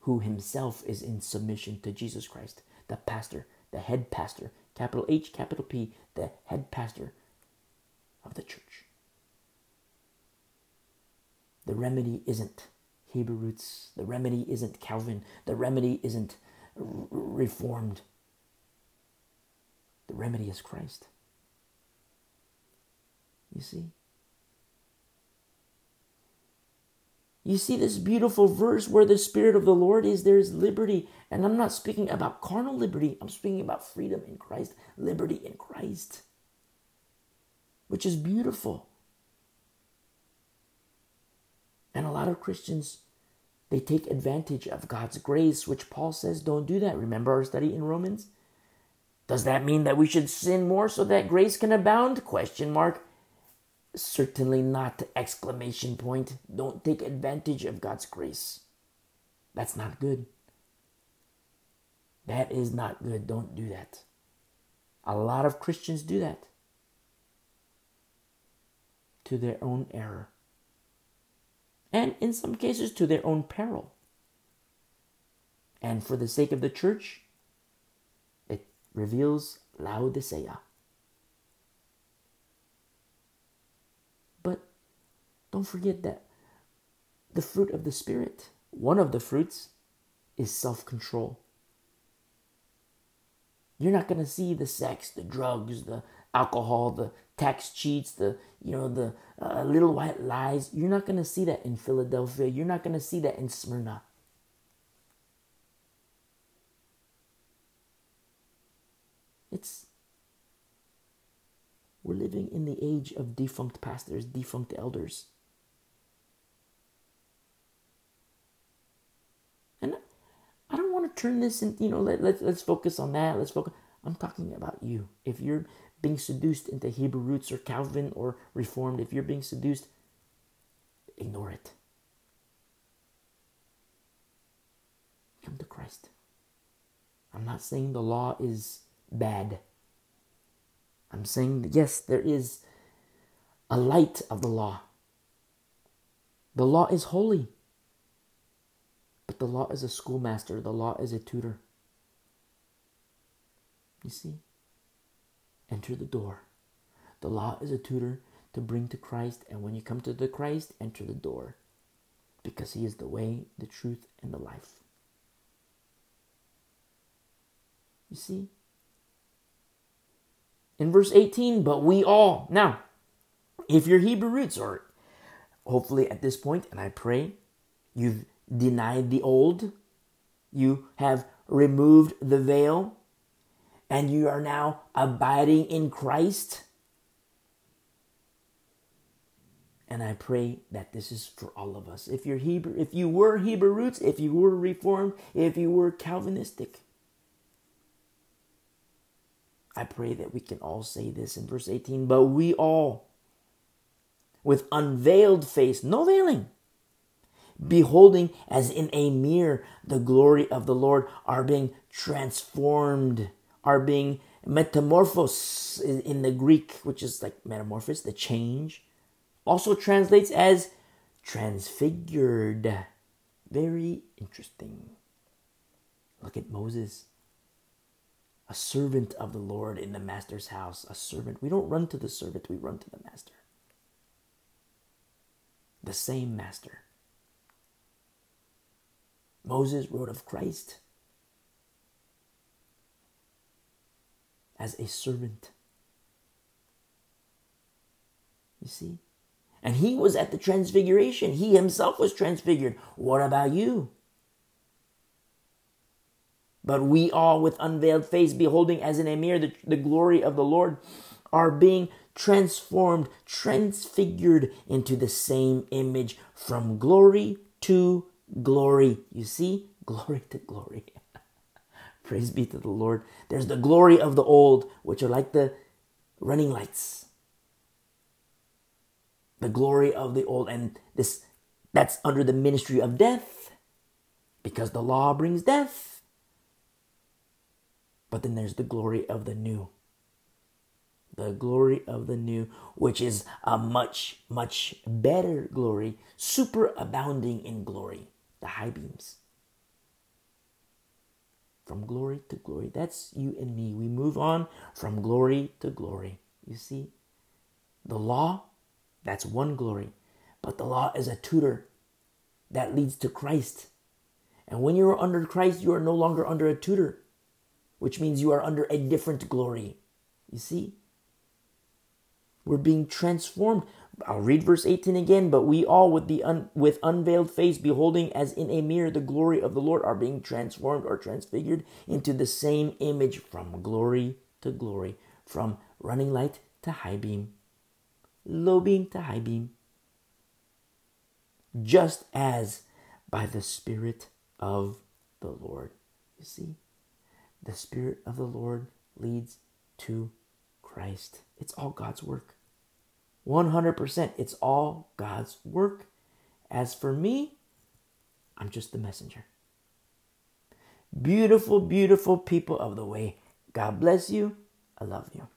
who himself is in submission to Jesus Christ, the pastor, the head pastor, capital H, capital P, the head pastor of the church. The remedy isn't Hebrew roots. The remedy isn't Calvin. The remedy isn't Reformed. The remedy is Christ. You see? You see this beautiful verse where the Spirit of the Lord is, there is liberty. And I'm not speaking about carnal liberty, I'm speaking about freedom in Christ, liberty in Christ, which is beautiful. And a lot of Christians, they take advantage of God's grace, which Paul says don't do that. Remember our study in Romans? Does that mean that we should sin more so that grace can abound? Question mark. Certainly not exclamation point. Don't take advantage of God's grace. That's not good. That is not good. Don't do that. A lot of Christians do that to their own error and in some cases to their own peril. And for the sake of the church, it reveals Laodicea. But don't forget that the fruit of the Spirit, one of the fruits, is self control. You're not going to see the sex, the drugs, the alcohol, the tax cheats, the you know the uh, little white lies. You're not going to see that in Philadelphia. You're not going to see that in Smyrna. It's we're living in the age of defunct pastors, defunct elders. And Turn this in, you know, let, let, let's focus on that. Let's focus. I'm talking about you. If you're being seduced into Hebrew roots or Calvin or Reformed, if you're being seduced, ignore it. Come to Christ. I'm not saying the law is bad. I'm saying, that yes, there is a light of the law. The law is holy. But the law is a schoolmaster, the law is a tutor. You see? enter the door. The law is a tutor to bring to Christ, and when you come to the Christ, enter the door because he is the way, the truth, and the life. You see? In verse 18, but we all. Now, if your Hebrew roots are hopefully at this point, and I pray you've denied the old, you have removed the veil, and you are now abiding in Christ. And I pray that this is for all of us. If you're Hebrew, if you were Hebrew roots, if you were Reformed, if you were Calvinistic, I pray that we can all say this in verse 18. But we all, with unveiled face, no veiling, beholding as in a mirror the glory of the Lord, are being transformed are being metamorphosed in the Greek, which is like metamorphosis, the change, also translates as transfigured. Very interesting. Look at Moses, a servant of the Lord in the master's house. A servant. We don't run to the servant, we run to the master. The same master. Moses wrote of Christ as a servant. You see? And he was at the transfiguration. He himself was transfigured. What about you? But we all, with unveiled face, beholding as in a mirror the, the glory of the Lord, are being transformed, transfigured into the same image from glory to glory. You see? Glory to glory. Praise be to the Lord. There's the glory of the old, which are like the running lights. The glory of the old, and this that's under the ministry of death, because the law brings death. But then there's the glory of the new. The glory of the new, which is a much, much better glory, super abounding in glory. The high beams. From glory to glory. That's you and me. We move on from glory to glory. You see? The law, that's one glory. But the law is a tutor that leads to Christ. And when you are under Christ, you are no longer under a tutor, which means you are under a different glory. You see? We're being transformed. I'll read verse 18 again. But we all, with the un, with unveiled face, beholding as in a mirror the glory of the Lord, are being transformed or transfigured into the same image from glory to glory, from running light to high beam, low beam to high beam, just as by the Spirit of the Lord. You see, the Spirit of the Lord leads to Christ. It's all God's work. 100%. It's all God's work. As for me, I'm just the messenger. Beautiful, beautiful people of the way. God bless you. I love you.